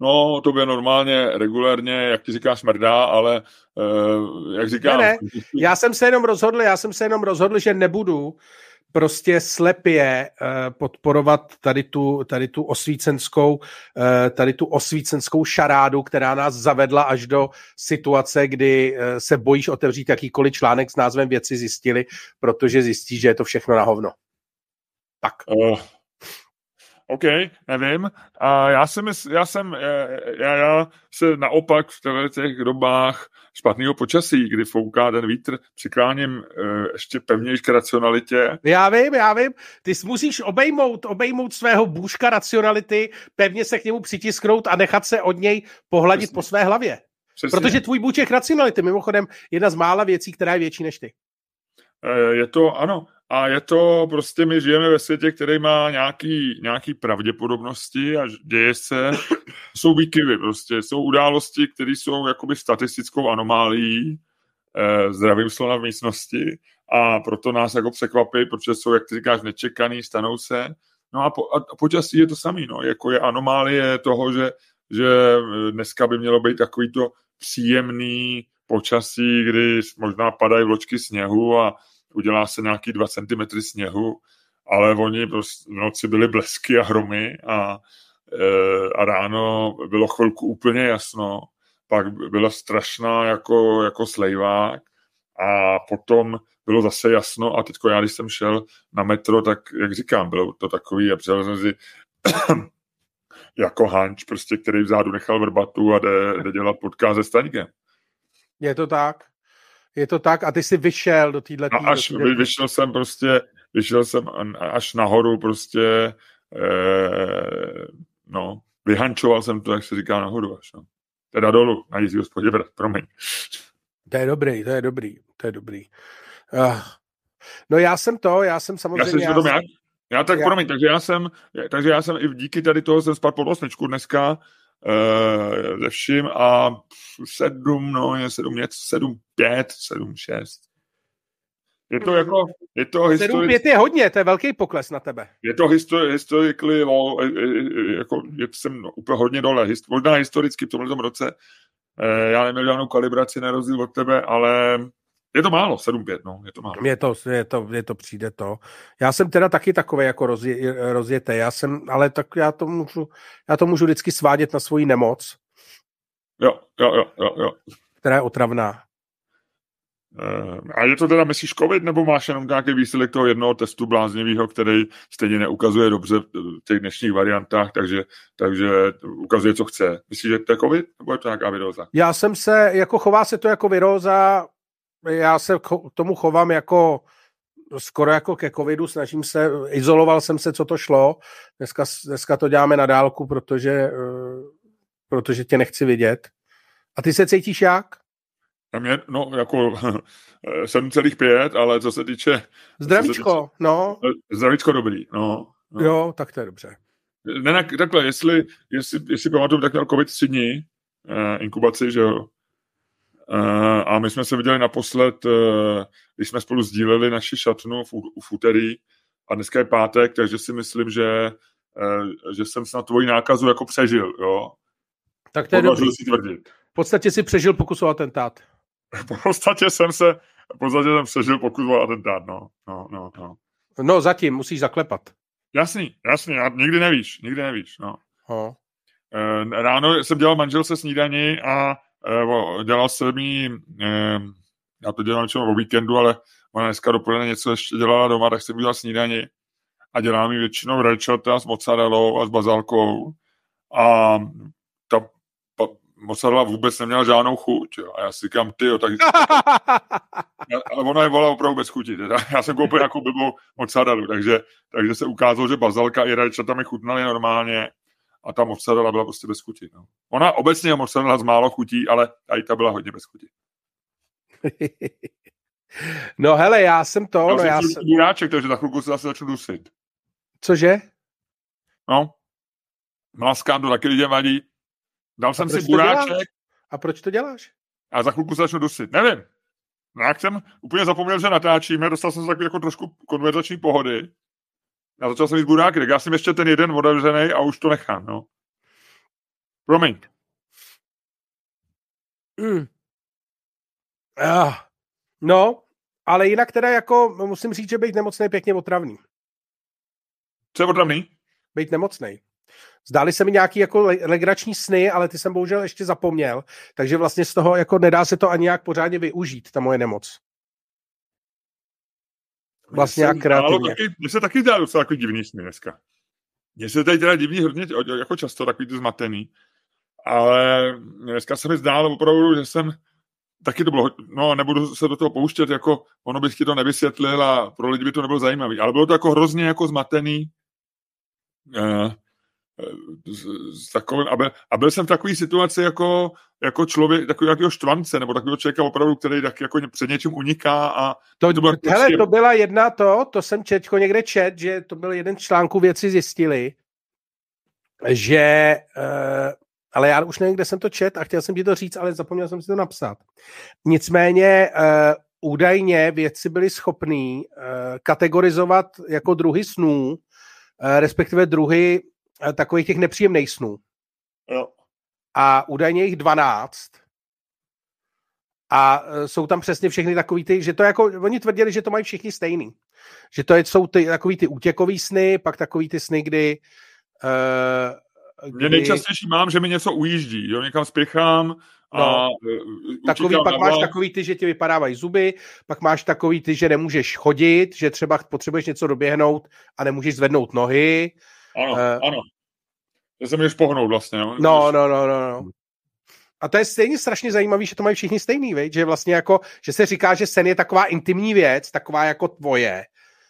No, to by normálně, regulérně, jak ti říkáš, smrdá, ale jak říkám... Ne, ne, já jsem se jenom rozhodl, já jsem se jenom rozhodl, že nebudu prostě slepě uh, podporovat tady tu, tady tu osvícenskou, uh, tady tu osvícenskou šarádu, která nás zavedla až do situace, kdy uh, se bojíš otevřít jakýkoliv článek s názvem věci zjistili, protože zjistí, že je to všechno na hovno. Tak. OK, nevím. A já jsem, já jsem, já, já se naopak v těch dobách špatného počasí, kdy fouká ten vítr, přikláním uh, ještě pevnější k racionalitě. Já vím, já vím. Ty musíš obejmout, obejmout svého bůžka racionality, pevně se k němu přitisknout a nechat se od něj pohladit Přesně. po své hlavě. Přesně. Protože tvůj bůček racionality, mimochodem, jedna z mála věcí, která je větší než ty. Je to, ano, a je to prostě, my žijeme ve světě, který má nějaký, nějaký pravděpodobnosti a děje se, jsou výkyvy prostě, jsou události, které jsou jakoby statistickou anomálií, eh, zdravým slova v místnosti. A proto nás jako překvapí, protože jsou, jak ty říkáš, nečekaný, stanou se. No a, po, a počasí je to samý, no, jako je anomálie toho, že, že dneska by mělo být takový to příjemný počasí, kdy možná padají vločky sněhu a udělá se nějaký 2 cm sněhu, ale oni prostě v noci byly blesky a hromy a, e, a ráno bylo chvilku úplně jasno, pak byla strašná jako, jako slejvák a potom bylo zase jasno a teďko já, když jsem šel na metro, tak jak říkám, bylo to takový, a jsem si jako Hanč, prostě, který vzadu nechal vrbatu a jde, jde dělat podcast se Staňkem. Je to tak. Je to tak a ty jsi vyšel do téhle... No až do týhle... vyšel jsem prostě, vyšel jsem až nahoru prostě, eh, no, vyhančoval jsem to, jak se říká, nahoru až, no. Teda dolů, na jízdí hospodě, promiň. To je dobrý, to je dobrý, to je dobrý. Uh, no já jsem to, já jsem samozřejmě... Já, jsem, já, já tak, já... promiň, takže já jsem, takže já jsem i díky tady toho jsem spadl pod osmičku dneska, ze vším a sedm, no je sedm něco, sedm pět, sedm šest. Je to jako, je to historic... 7 je hodně, to je velký pokles na tebe. Je to histori- historically e, jako je, jsem úplně hodně dole. Hist- možná historicky v tomhle roce já neměl žádnou kalibraci na rozdíl od tebe, ale je to málo, 7-5, no, je to málo. Je to, je to, je to přijde to. Já jsem teda taky takový jako rozje, rozjetý, já jsem, ale tak já to můžu, já to můžu vždycky svádět na svoji nemoc. Jo, jo, jo, jo, jo. Která je otravná. Uh, a je to teda, myslíš COVID, nebo máš jenom nějaký výsledek toho jednoho testu bláznivého, který stejně neukazuje dobře v těch dnešních variantách, takže, takže ukazuje, co chce. Myslíš, že to je COVID, nebo je to nějaká viróza? Já jsem se, jako chová se to jako viróza, já se k tomu chovám jako skoro jako ke covidu, snažím se, izoloval jsem se, co to šlo. Dneska, dneska to děláme na dálku, protože, eh, protože tě nechci vidět. A ty se cítíš jak? Na mě, no, jako 7,5, ale co se týče... Zdravíčko, se týče, no. Zdravíčko dobrý, no, no. Jo, tak to je dobře. Ne, takhle, jestli, jestli, jestli pamatuju, tak měl covid 3 dní, eh, inkubaci, že jo, a my jsme se viděli naposled, uh, když jsme spolu sdíleli naši šatnu v, v úterý a dneska je pátek, takže si myslím, že, uh, že jsem snad tvoji nákazu jako přežil, jo. Tak to je dobrý. Si tvrdit. V podstatě si přežil pokus o atentát. v podstatě jsem se, v podstatě jsem přežil pokus o atentát, no. No, no, no. no zatím, musíš zaklepat. Jasný, jasný, já, nikdy nevíš, nikdy nevíš, no. Ho. Ráno jsem dělal manželce snídaní a Eh, dělal jsem jí, eh, já to dělám většinou o víkendu, ale ona dneska dopoledne něco ještě dělala doma, tak jsem udělal snídani a dělám mi většinou rajčata s mozzarellou a s bazalkou a ta mozzarella vůbec neměla žádnou chuť. Jo. A já si říkám, ty jo, tak... ale ona je volala opravdu bez chuti. Teda. Já jsem koupil jako blbou mozzarellu, takže, takže se ukázalo, že bazalka i rajčata mi chutnaly normálně a ta mozzarella byla prostě bez chuti. No. Ona obecně je mozzarella z málo chutí, ale i ta byla hodně bez chuti. no hele, já jsem to... Já no, já jsem... Buráček, takže za chvilku se zase začnu dusit. Cože? No. Mlaskám to taky lidem vadí. Dal a jsem si buráček. A proč to děláš? A za chvilku se začnu dusit. Nevím. No, jak jsem úplně zapomněl, že natáčíme, dostal jsem se takový jako trošku konverzační pohody já začal jsem jít buráky, tak já jsem ještě ten jeden otevřený a už to nechám, no. Promiň. Mm. Ah. No, ale jinak teda jako musím říct, že být nemocný pěkně otravný. Co je otravný? Být nemocný. Zdály se mi nějaký jako legrační sny, ale ty jsem bohužel ještě zapomněl, takže vlastně z toho jako nedá se to ani nějak pořádně využít, ta moje nemoc. Vlastně jak kreativně. Taky, mně se taky dá docela takový divný sny dneska. Mně se tady teda divný hodně, jako často takový ty zmatený, ale dneska se mi zdálo opravdu, že jsem taky to bylo, no nebudu se do toho pouštět, jako ono bych ti to nevysvětlil a pro lidi by to nebylo zajímavý, ale bylo to jako hrozně jako zmatený, uh, s takovým, a, byl, a byl jsem v takové situaci jako, jako člověk, takový jakého štvance, nebo takového člověka opravdu, který tak jako před něčím uniká a to, to bylo hele, prostě... to byla jedna to, to jsem četko někde čet, že to byl jeden z článků věci zjistili, že uh, ale já už nevím, kde jsem to čet a chtěl jsem ti to říct, ale zapomněl jsem si to napsat. Nicméně uh, údajně věci byly schopný uh, kategorizovat jako druhy snů, uh, respektive druhy uh, takových těch nepříjemných snů. Jo. A údajně jich 12. A uh, jsou tam přesně všechny takový ty, že to jako, oni tvrdili, že to mají všichni stejný. Že to je, jsou ty, takový ty útěkový sny, pak takový ty sny, kdy uh, Kdy... Mě nejčastější mám, že mi něco ujíždí, jo, někam spěchám a no, takový, pak máš takový ty, že ti vypadávají zuby, pak máš takový ty, že nemůžeš chodit, že třeba potřebuješ něco doběhnout a nemůžeš zvednout nohy. Ano, uh, ano. Že se můžeš pohnout vlastně. No, no, no, no, no. no. A to je stejně strašně zajímavé, že to mají všichni stejný, veď? že vlastně jako, že se říká, že sen je taková intimní věc, taková jako tvoje,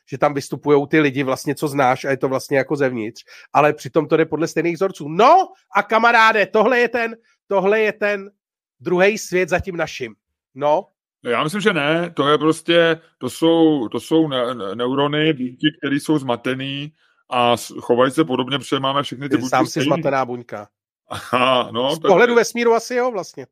že tam vystupují ty lidi vlastně, co znáš a je to vlastně jako zevnitř, ale přitom to jde podle stejných vzorců. No a kamaráde, tohle je ten, tohle je ten druhý svět za tím naším. No. Já myslím, že ne. To je prostě, to jsou, to jsou ne, ne, neurony, buňky, které jsou zmatený a chovají se podobně, protože máme všechny ty buňky. Sám si zmatená buňka. Aha, no, Z pohledu tak... vesmíru asi jo, vlastně.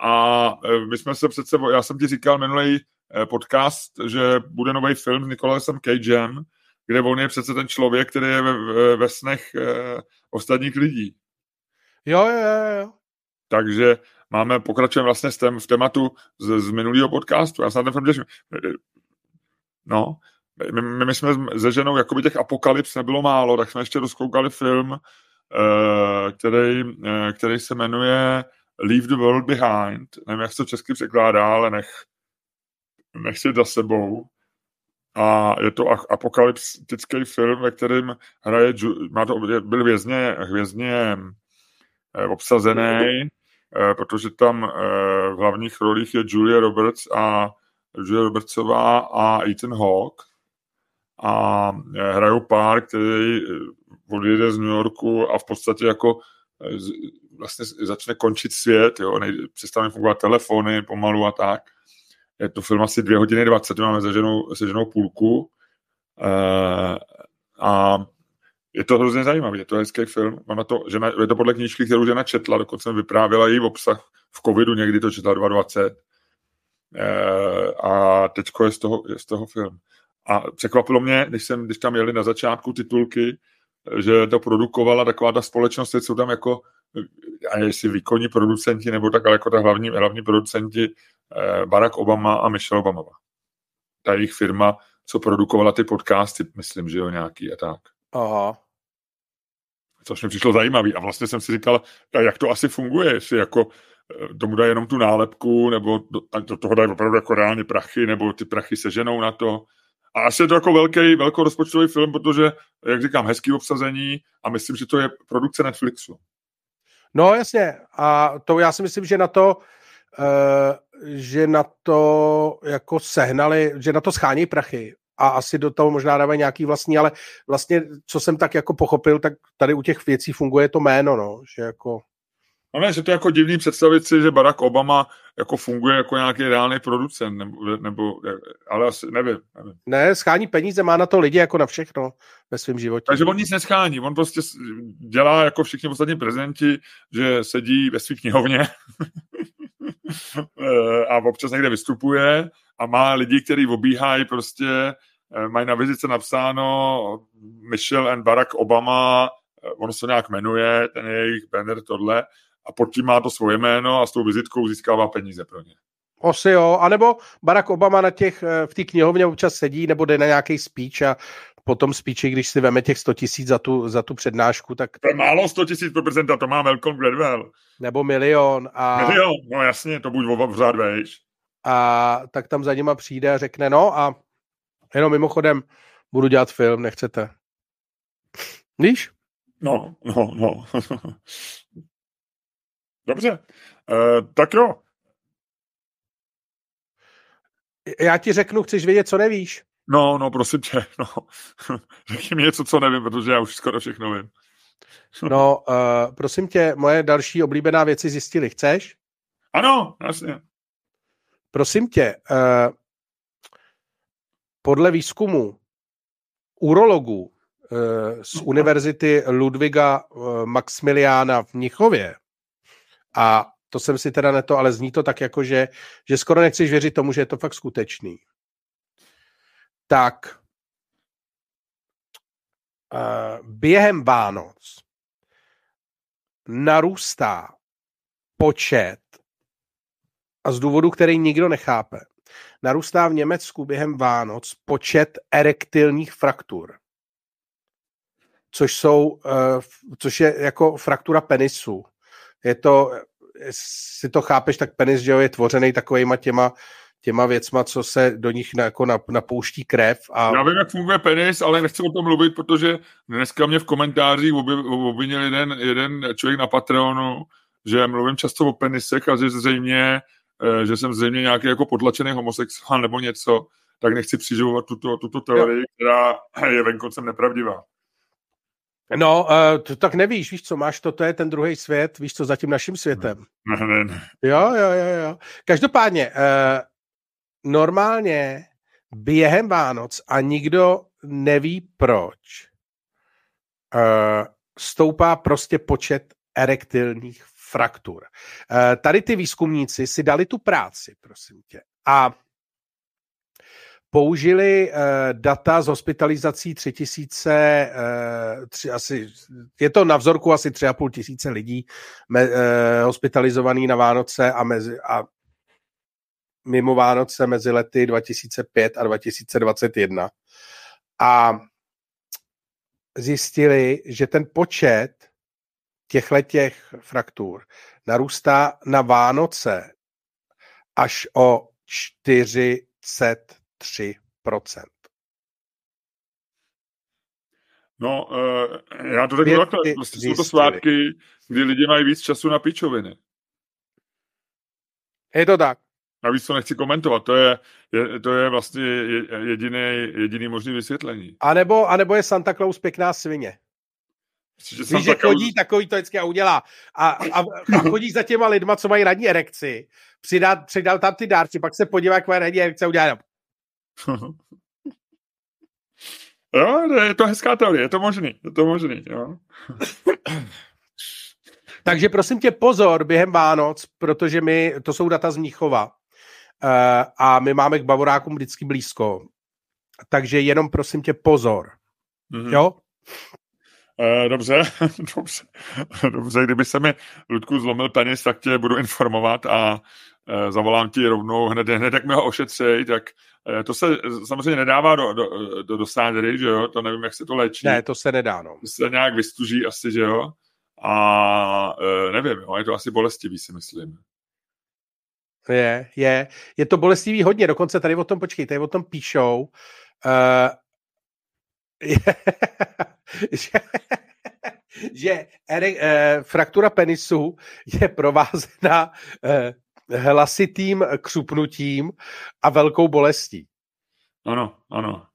A e, my jsme se přece, já jsem ti říkal minulý Eh, podcast, že bude nový film s Nicolasem Cagem, kde on je přece ten člověk, který je ve, ve snech eh, ostatních lidí. Jo, jo, jo. Takže máme, pokračujeme vlastně s tém, v tématu z, z minulého podcastu. Já jsem ten film těším. No, my, my, jsme se ženou, jakoby těch apokalyps nebylo málo, tak jsme ještě rozkoukali film, uh, který, uh, který se jmenuje Leave the World Behind. Nevím, jak se to česky překládá, ale nech, nechci za sebou. A je to apokalyptický film, ve kterém hraje, má to, byl vězně, hvězdně eh, obsazený, eh, protože tam eh, v hlavních rolích je Julia Roberts a Julia Robertsová a Ethan Hawke a hrajou pár, který odjede z New Yorku a v podstatě jako vlastně začne končit svět, jo, přestanou fungovat telefony pomalu a tak je to film asi dvě hodiny 20, máme se ženou, se ženou půlku uh, a je to hrozně zajímavý, je to hezký film. Ona to, žena, je to podle knížky, kterou žena četla, dokonce jsem vyprávěla její obsah v covidu, někdy to četla 2020. Uh, a teďko je z, toho, je z toho film. A překvapilo mě, když, jsem, když tam jeli na začátku titulky, že to produkovala taková ta společnost, jsou tam jako a jestli výkonní producenti, nebo tak, ale jako ta hlavní, hlavní producenti eh, Barack Obama a Michelle Obama. Ta jejich firma, co produkovala ty podcasty, myslím, že jo, nějaký a tak. Aha. Což mi přišlo zajímavý. A vlastně jsem si říkal, jak to asi funguje, jestli jako eh, tomu dají jenom tu nálepku, nebo do, do toho dají opravdu jako reálně prachy, nebo ty prachy se ženou na to. A asi je to jako velký, velkorozpočtový film, protože, jak říkám, hezký obsazení a myslím, že to je produkce Netflixu. No jasně, a to já si myslím, že na to, uh, že na to jako sehnali, že na to schání prachy a asi do toho možná dávají nějaký vlastní, ale vlastně, co jsem tak jako pochopil, tak tady u těch věcí funguje to jméno, no, že jako No ne, že to je jako divný představit si, že Barack Obama jako funguje jako nějaký reálný producent, nebo, nebo ale asi nevím, nevím. Ne, schání peníze, má na to lidi jako na všechno ve svém životě. Takže on nic neschání, on prostě dělá jako všichni ostatní prezidenti, že sedí ve své knihovně a občas někde vystupuje a má lidi, kteří obíhají prostě, eh, mají na vizice napsáno Michelle and Barack Obama, eh, ono se nějak jmenuje, ten jejich banner, tohle, a pod tím má to svoje jméno a s tou vizitkou získává peníze pro ně. Asi jo, anebo Barack Obama na těch, eh, v té knihovně občas sedí, nebo jde na nějaký speech a potom speechi, když si veme těch 100 tisíc za tu, za tu přednášku, tak... To je málo 100 tisíc pro prezidenta, to má Malcolm Gladwell. Nebo milion. A... Milion, no jasně, to buď v řád vejš. A tak tam za nima přijde a řekne, no a jenom mimochodem, budu dělat film, nechcete. Víš? No, no, no. Dobře, uh, tak jo. Já ti řeknu, chceš vědět, co nevíš? No, no, prosím tě, no. Řekni mi něco, co nevím, protože já už skoro všechno vím. no, uh, prosím tě, moje další oblíbená věci zjistili. Chceš? Ano, jasně. Prosím tě, uh, podle výzkumu urologů uh, z Univerzity Ludviga uh, Maximiliána v Mnichově a to jsem si teda neto, ale zní to tak jako, že, že skoro nechceš věřit tomu, že je to fakt skutečný tak uh, během Vánoc narůstá počet a z důvodu, který nikdo nechápe, narůstá v Německu během Vánoc počet erektilních fraktur. Což jsou, uh, což je jako fraktura penisu. Je to, si to chápeš, tak penis, že jo, je tvořený takovýma těma těma věcma, co se do nich na, jako napouští krev. A... Já vím, jak funguje penis, ale nechci o tom mluvit, protože dneska mě v komentářích obvinil jeden, jeden člověk na Patreonu, že mluvím často o penisech a že zřejmě, eh, že jsem zřejmě nějaký jako potlačený homosexuál nebo něco, tak nechci přiživovat tuto, tuto teorii, která je venkoncem nepravdivá. No, uh, to tak nevíš, víš co, máš to, to je ten druhý svět, víš co, za tím naším světem. Ne, ne, ne. Jo, jo, jo, jo. Každopádně, uh, normálně během Vánoc a nikdo neví proč, uh, stoupá prostě počet erektilních fraktur. Uh, tady ty výzkumníci si dali tu práci, prosím tě, a použili uh, data z hospitalizací 3000, uh, tři, asi, je to na vzorku asi 3,5 tisíce lidí me, uh, hospitalizovaný na Vánoce a, mezi, a mimo Vánoce mezi lety 2005 a 2021 a zjistili, že ten počet těchto těch fraktur narůstá na Vánoce až o 43 No, uh, já to řeknu takhle. Vlastně jsou to svátky, kdy lidi mají víc času na pičoviny. Je to tak. Navíc to nechci komentovat, to je, je, to je vlastně jediný, jediný možný vysvětlení. A nebo, a nebo je Santa Claus pěkná svině. Víš, Santa že chodí Claus... takový to vždycky a udělá. A, a, a chodí za těma lidma, co mají radní erekci, přidá, přidal tam ty dárci, pak se podívá, jak mají radní erekce a udělá Jo, je to hezká teorie, je to možný, je to možný, jo. Takže prosím tě pozor během Vánoc, protože my, to jsou data z Mníchova, Eh, a my máme k Bavorákům vždycky blízko. Takže jenom prosím tě pozor. Mm-hmm. Jo? Uh, dobře, dobře, dobře, kdyby se mi, Ludku, zlomil penis, tak tě budu informovat a uh, zavolám ti rovnou hned, hned jak mi ho ošetřej, tak uh, to se samozřejmě nedává do, do, do, do sádery, že jo, to nevím, jak se to léčí. Ne, to se nedá, no. To se nějak vystuží asi, že jo, a nevím, jo, je to asi bolestivý, si myslím. Je, je. Je to bolestivý hodně, dokonce tady o tom, počkej, tady o tom píšou, uh, že, že ere, uh, fraktura penisu je provázena uh, hlasitým křupnutím a velkou bolestí. Ano, ano,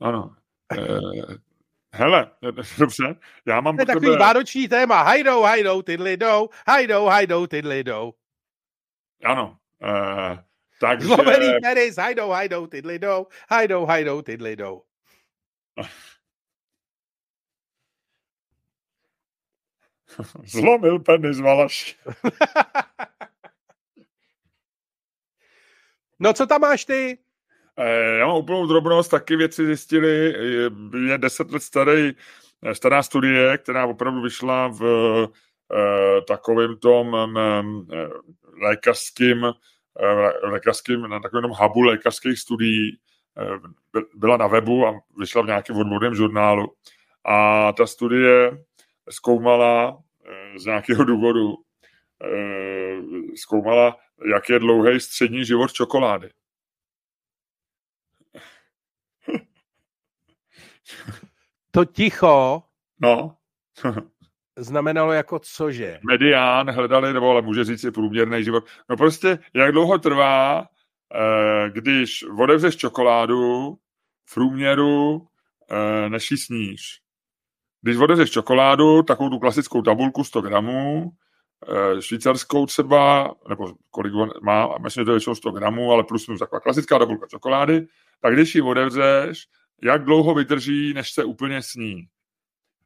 ano. Uh, hele, dobře, já mám... To je takový tebe... vánoční téma. Hajdou, hajdou, tydli jdou, hajdou, hajdou, tydli jdou. Ano. Uh, takže... Zlomený penis, hajdou, hajdou, tydli jdou, hajdou, hajdou, tydli jdou. Zlomil penis, Valaš. no co tam máš ty? Eh, já mám úplnou drobnost, taky věci zjistili, je deset let starý, eh, stará studie, která opravdu vyšla v eh, takovým tom eh, lékařským v lékařském, na takovém hubu lékařských studií, byla na webu a vyšla v nějakém odborném žurnálu. A ta studie zkoumala z nějakého důvodu, zkoumala, jak je dlouhý střední život čokolády. To ticho no. znamenalo jako cože? Medián hledali, nebo ale může říct i průměrný život. No prostě, jak dlouho trvá, eh, když odevřeš čokoládu v průměru, eh, než ji sníš. Když odevřeš čokoládu, takovou tu klasickou tabulku 100 gramů, eh, švýcarskou třeba, nebo kolik má, myslím, že to je většinou 100 gramů, ale plus minus taková klasická tabulka čokolády, tak když ji odevřeš, jak dlouho vydrží, než se úplně sní.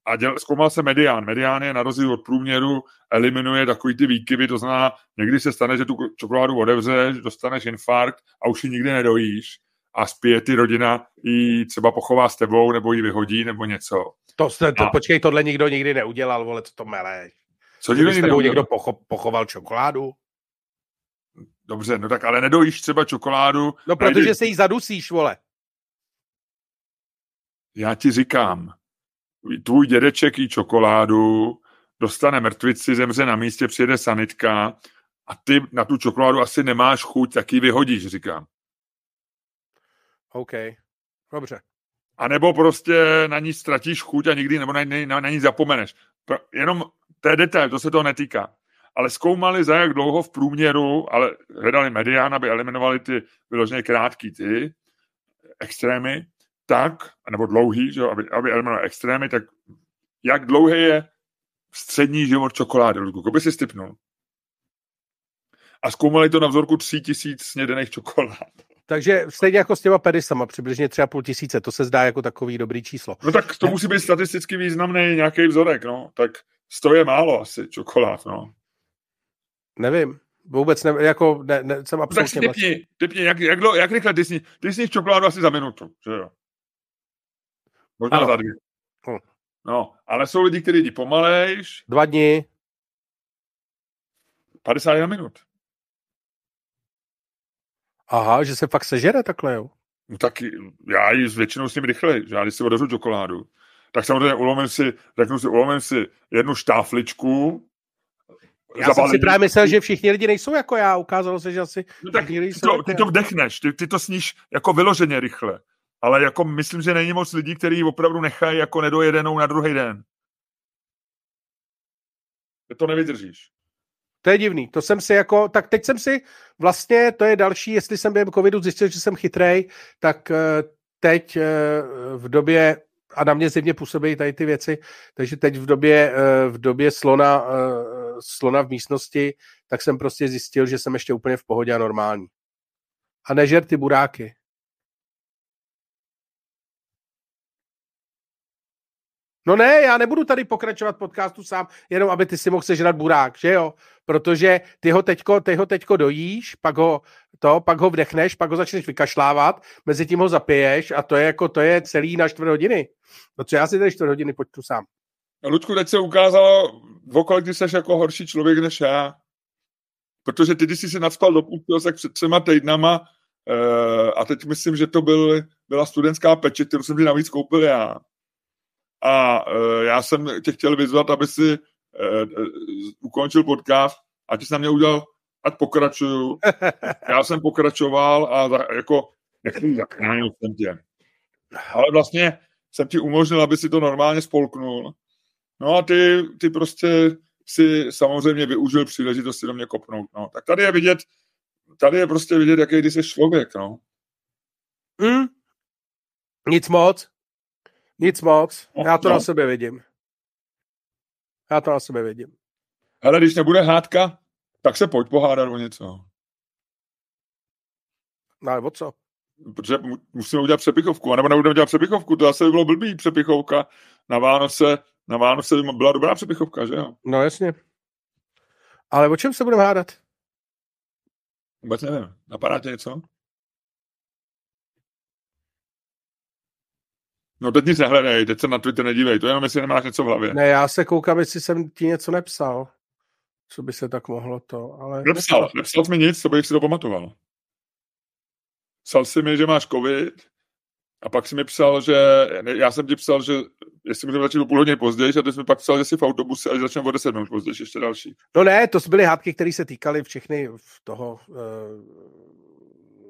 A děl, zkoumal se medián. Medián je na rozdíl od průměru, eliminuje takový ty výkyvy, to znamená, někdy se stane, že tu čokoládu odevřeš, dostaneš infarkt a už ji nikdy nedojíš a spěje ty rodina ji třeba pochová s tebou, nebo ji vyhodí, nebo něco. To, jste, to a... počkej, tohle nikdo nikdy neudělal, vole, co to meleš. Co nikdo nikdy někdo pocho, pochoval čokoládu? Dobře, no tak ale nedojíš třeba čokoládu. No, protože se jí zadusíš, vole. Já ti říkám, tvůj dědeček jí čokoládu, dostane mrtvici, zemře na místě, přijede sanitka a ty na tu čokoládu asi nemáš chuť, tak ji vyhodíš, říkám. OK, dobře. A nebo prostě na ní ztratíš chuť a nikdy nebo na, na, na ní zapomeneš. Jenom to je detail, to se toho netýká. Ale zkoumali za jak dlouho v průměru, ale hledali medián, aby eliminovali ty vyloženě krátký ty extrémy, tak, nebo dlouhý, že, aby, aby eliminovali extrémy, tak jak dlouhý je střední život čokolády, Ludku, by si stipnul. A zkoumali to na vzorku 3000 snědených čokolád. Takže stejně jako s těma pedisama, přibližně třeba půl tisíce, to se zdá jako takový dobrý číslo. No tak to musí být statisticky významný nějaký vzorek, no. Tak sto je málo asi čokolád, no. Nevím. Vůbec ne, jako ne, ne, jsem absolutně... Tak si typni, typni jak, jak, jak rychle ty sníš čokoládu asi za minutu, že jo? Možná ano. za dvě. Hm. No, ale jsou lidi, kteří jdí pomalejš. Dva dny. 51 minut. Aha, že se fakt sežere takhle, jo? No tak já ji většinou s ním rychle, že já když si odeřu čokoládu, tak samozřejmě ulomím si, řeknu si, ulomím si jednu štáfličku, já zabalení. jsem si právě myslel, že všichni lidi nejsou jako já, ukázalo se, že asi no tak ty to, jako ty to vdechneš, ty, ty to sníš jako vyloženě rychle ale jako myslím, že není moc lidí, kteří opravdu nechají jako nedojedenou na druhý den. To nevydržíš. To je divný. To jsem si jako, tak teď jsem si vlastně, to je další, jestli jsem během covidu zjistil, že jsem chytrej, tak eh, teď eh, v době, a na mě zjevně působí tady ty věci, takže teď v době, eh, v době slona, slona v místnosti, tak jsem prostě zjistil, že jsem ještě úplně v pohodě a normální. A nežer ty buráky. No ne, já nebudu tady pokračovat podcastu sám, jenom aby ty si mohl sežrat burák, že jo? Protože ty ho teďko, ty ho teďko dojíš, pak ho, to, pak ho vdechneš, pak ho začneš vykašlávat, mezi tím ho zapiješ a to je jako, to je celý na čtvrt hodiny. No co já si tady čtvrt hodiny pojď tu sám. Ludku, teď se ukázalo, okolik ty jsi jako horší člověk než já. Protože ty, když jsi se nadspal do půlky, tak před třema týdnama uh, a teď myslím, že to byl, byla studentská peče, kterou jsem si navíc koupil já a uh, já jsem tě chtěl vyzvat, aby si uh, ukončil podcast a ty jsi na mě udělal, ať pokračuju. Já jsem pokračoval a za, jako nechci zachránil jsem tě. Ale vlastně jsem ti umožnil, aby si to normálně spolknul. No a ty, ty prostě si samozřejmě využil příležitosti do mě kopnout. No. Tak tady je vidět, tady je prostě vidět, jaký ty jsi člověk, no. Mm. Nic moc. Nic moc. Já to no. na sebe vidím. Já to na sebe vidím. Ale když nebude hádka, tak se pojď pohádat o něco. No ale o co? Protože musíme udělat přepichovku, anebo nebudeme dělat přepichovku, to zase by bylo blbý přepichovka. Na Vánoce, na Vánoce by byla dobrá přepichovka, že jo? No jasně. Ale o čem se budeme hádat? Vůbec nevím. Napadá tě něco? No teď nic nehledej, teď se na Twitter nedívej, to jenom jestli nemáš něco v hlavě. Ne, já se koukám, jestli jsem ti něco nepsal. co by se tak mohlo to, ale... Nepsal, nepsal jsi mi nic, co bych si to pamatoval. Psal si mi, že máš covid a pak si mi psal, že, já jsem ti psal, že jestli můžeme začít o půl hodiny později, a ty jsi mi pak psal, že jsi v autobuse a že začneme o 10 minut později, ještě další. No ne, to byly hádky, které se týkaly všechny v toho uh,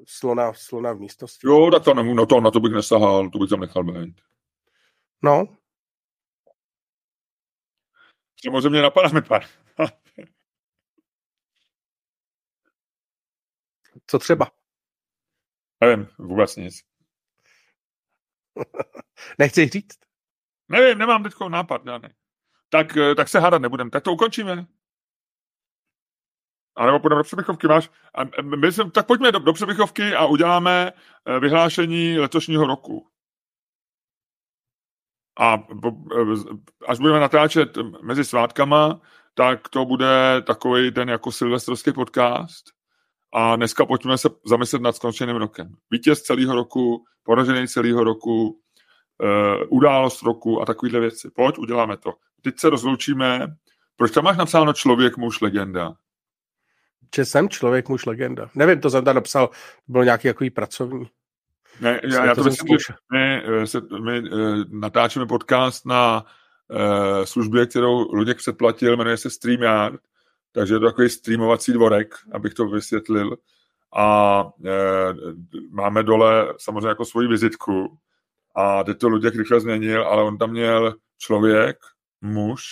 slona, slona v místnosti. Jo, tak to, no to, na to bych nesahal, to bych tam nechal být. No. Samozřejmě napadáme pár. Co třeba? Nevím, vůbec nic. Nechci říct? Nevím, nemám teď nápad žádný. Tak, eh, tak se hádat nebudem. Tak to ukončíme. A nebo půjdeme do přebychovky, máš? A my jsme, tak pojďme do, do přebychovky a uděláme eh, vyhlášení letošního roku. A eh, až budeme natáčet mezi svátkama, tak to bude takový ten jako silvestrovský podcast. A dneska pojďme se zamyslet nad skončeným rokem. Vítěz celého roku, poražený celého roku, uh, událost roku a takovéhle věci. Pojď, uděláme to. Teď se rozloučíme. Proč tam máš napsáno člověk, muž, legenda? Že jsem člověk, muž, legenda. Nevím, to jsem tam napsal, bylo nějaký takový pracovní. Ne, já, já to, to myslím, my, eh, se, my uh, natáčíme podcast na uh, službě, kterou Luděk předplatil, jmenuje se StreamYard, takže je to takový streamovací dvorek, abych to vysvětlil. A uh, máme dole samozřejmě jako svoji vizitku a teď to Luděk rychle změnil, ale on tam měl člověk, muž,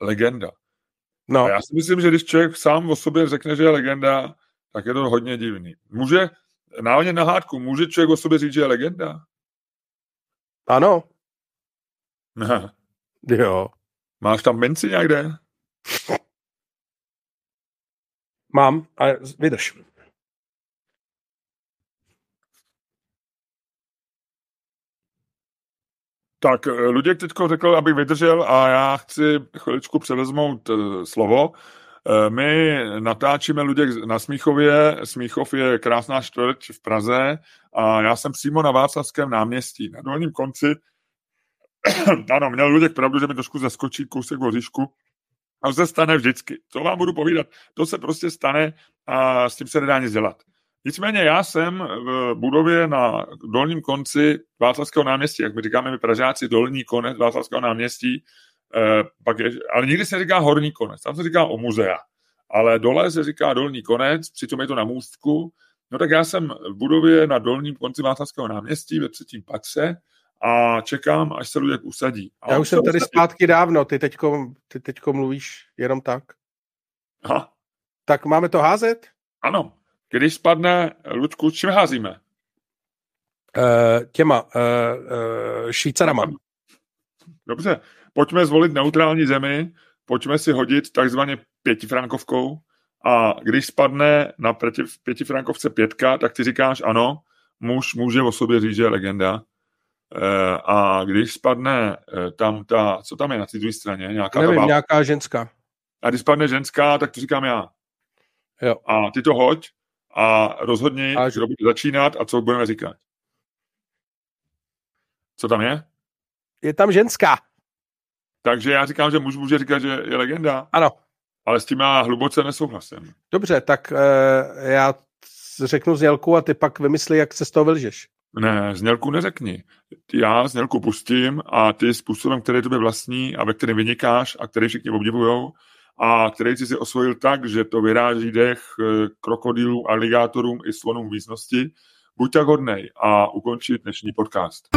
legenda. No. A já si myslím, že když člověk sám o sobě řekne, že je legenda, tak je to hodně divný. Může, náhodně na hádku, může člověk o sobě říct, že je legenda? Ano. Ne. Jo. Máš tam minci někde? Mám, ale vydrž. Tak eh, Luděk teď řekl, abych vydržel a já chci chviličku převezmout uh, slovo. Uh, my natáčíme Luděk na Smíchově. Smíchov je krásná čtvrť v Praze a já jsem přímo na Václavském náměstí. Na dolním konci, ano, měl Luděk pravdu, že mi trošku zaskočí kousek voříšku, a to se stane vždycky. Co vám budu povídat? To se prostě stane a s tím se nedá nic dělat. Nicméně já jsem v budově na dolním konci Václavského náměstí, jak my říkáme my Pražáci, dolní konec Václavského náměstí, eh, pak je, ale nikdy se říká horní konec, tam se říká o muzea, ale dole se říká dolní konec, přitom je to na můstku, no tak já jsem v budově na dolním konci Václavského náměstí ve třetím patře a čekám, až se lidé usadí. A já už jsem tady usadí. zpátky dávno, ty teďko, ty teďko mluvíš jenom tak. Aha. Tak máme to házet? Ano. Když spadne, Luďku, čím házíme? Uh, těma, uh, uh, Švýcarama. Dobře, pojďme zvolit neutrální zemi, pojďme si hodit takzvaně pětifrankovkou a když spadne na pětifrankovce pětka, tak ty říkáš ano, muž může o sobě říct, že je legenda. A když spadne tam ta, co tam je na té druhé straně? Nějaká Nevím, nějaká ženská. A když spadne ženská, tak to říkám já. Jo. A ty to hoď a rozhodni, a... kdo bude začínat a co budeme říkat. Co tam je? Je tam ženská. Takže já říkám, že muž může říkat, že je legenda. Ano. Ale s tím já hluboce nesouhlasím. Dobře, tak uh, já řeknu znělku a ty pak vymysli, jak se z toho vylžeš. Ne, znělku neřekni. Já znělku pustím a ty způsobem, který tobě vlastní a ve kterém vynikáš a který všichni obdivujou, a který si osvojil tak, že to vyráží dech eh, krokodýlům, aligátorům i slonům v místnosti. Buď tak hodnej a ukončit dnešní podcast.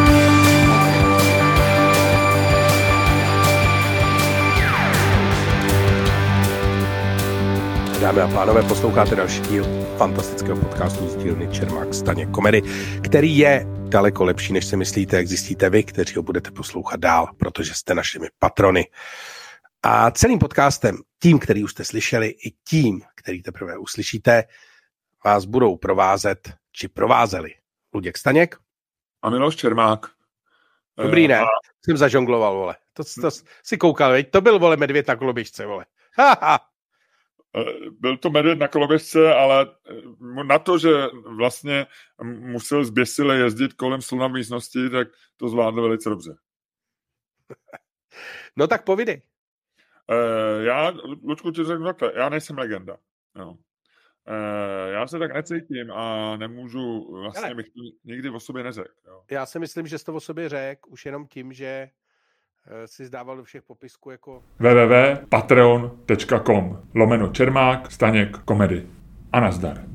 Dámy a pánové, posloucháte další díl fantastického podcastu z dílny Čermák Staně Komedy, který je daleko lepší, než si myslíte, jak zjistíte vy, kteří ho budete poslouchat dál, protože jste našimi patrony. A celým podcastem, tím, který už jste slyšeli, i tím, který teprve uslyšíte, vás budou provázet, či provázeli Luděk Staněk. A Miloš Čermák. Dobrý, ne? A... Jsem zažongloval, vole. To, to si koukal, veď? To byl, vole, medvěd na koloběžce, vole. Ha, ha. Byl to medvěd na koloběžce, ale na to, že vlastně musel zběsile jezdit kolem sluna místnosti, tak to zvládl velice dobře. No tak povídej. Uh, já, Lučku, ti řeknu takhle, já nejsem legenda. Jo. Uh, já se tak necítím a nemůžu, vlastně bych to nikdy o sobě neřekl. Já si myslím, že jsi to o sobě řekl, už jenom tím, že si zdával do všech popisků jako... www.patreon.com lomeno Čermák, Staněk, Komedy. A nazdar.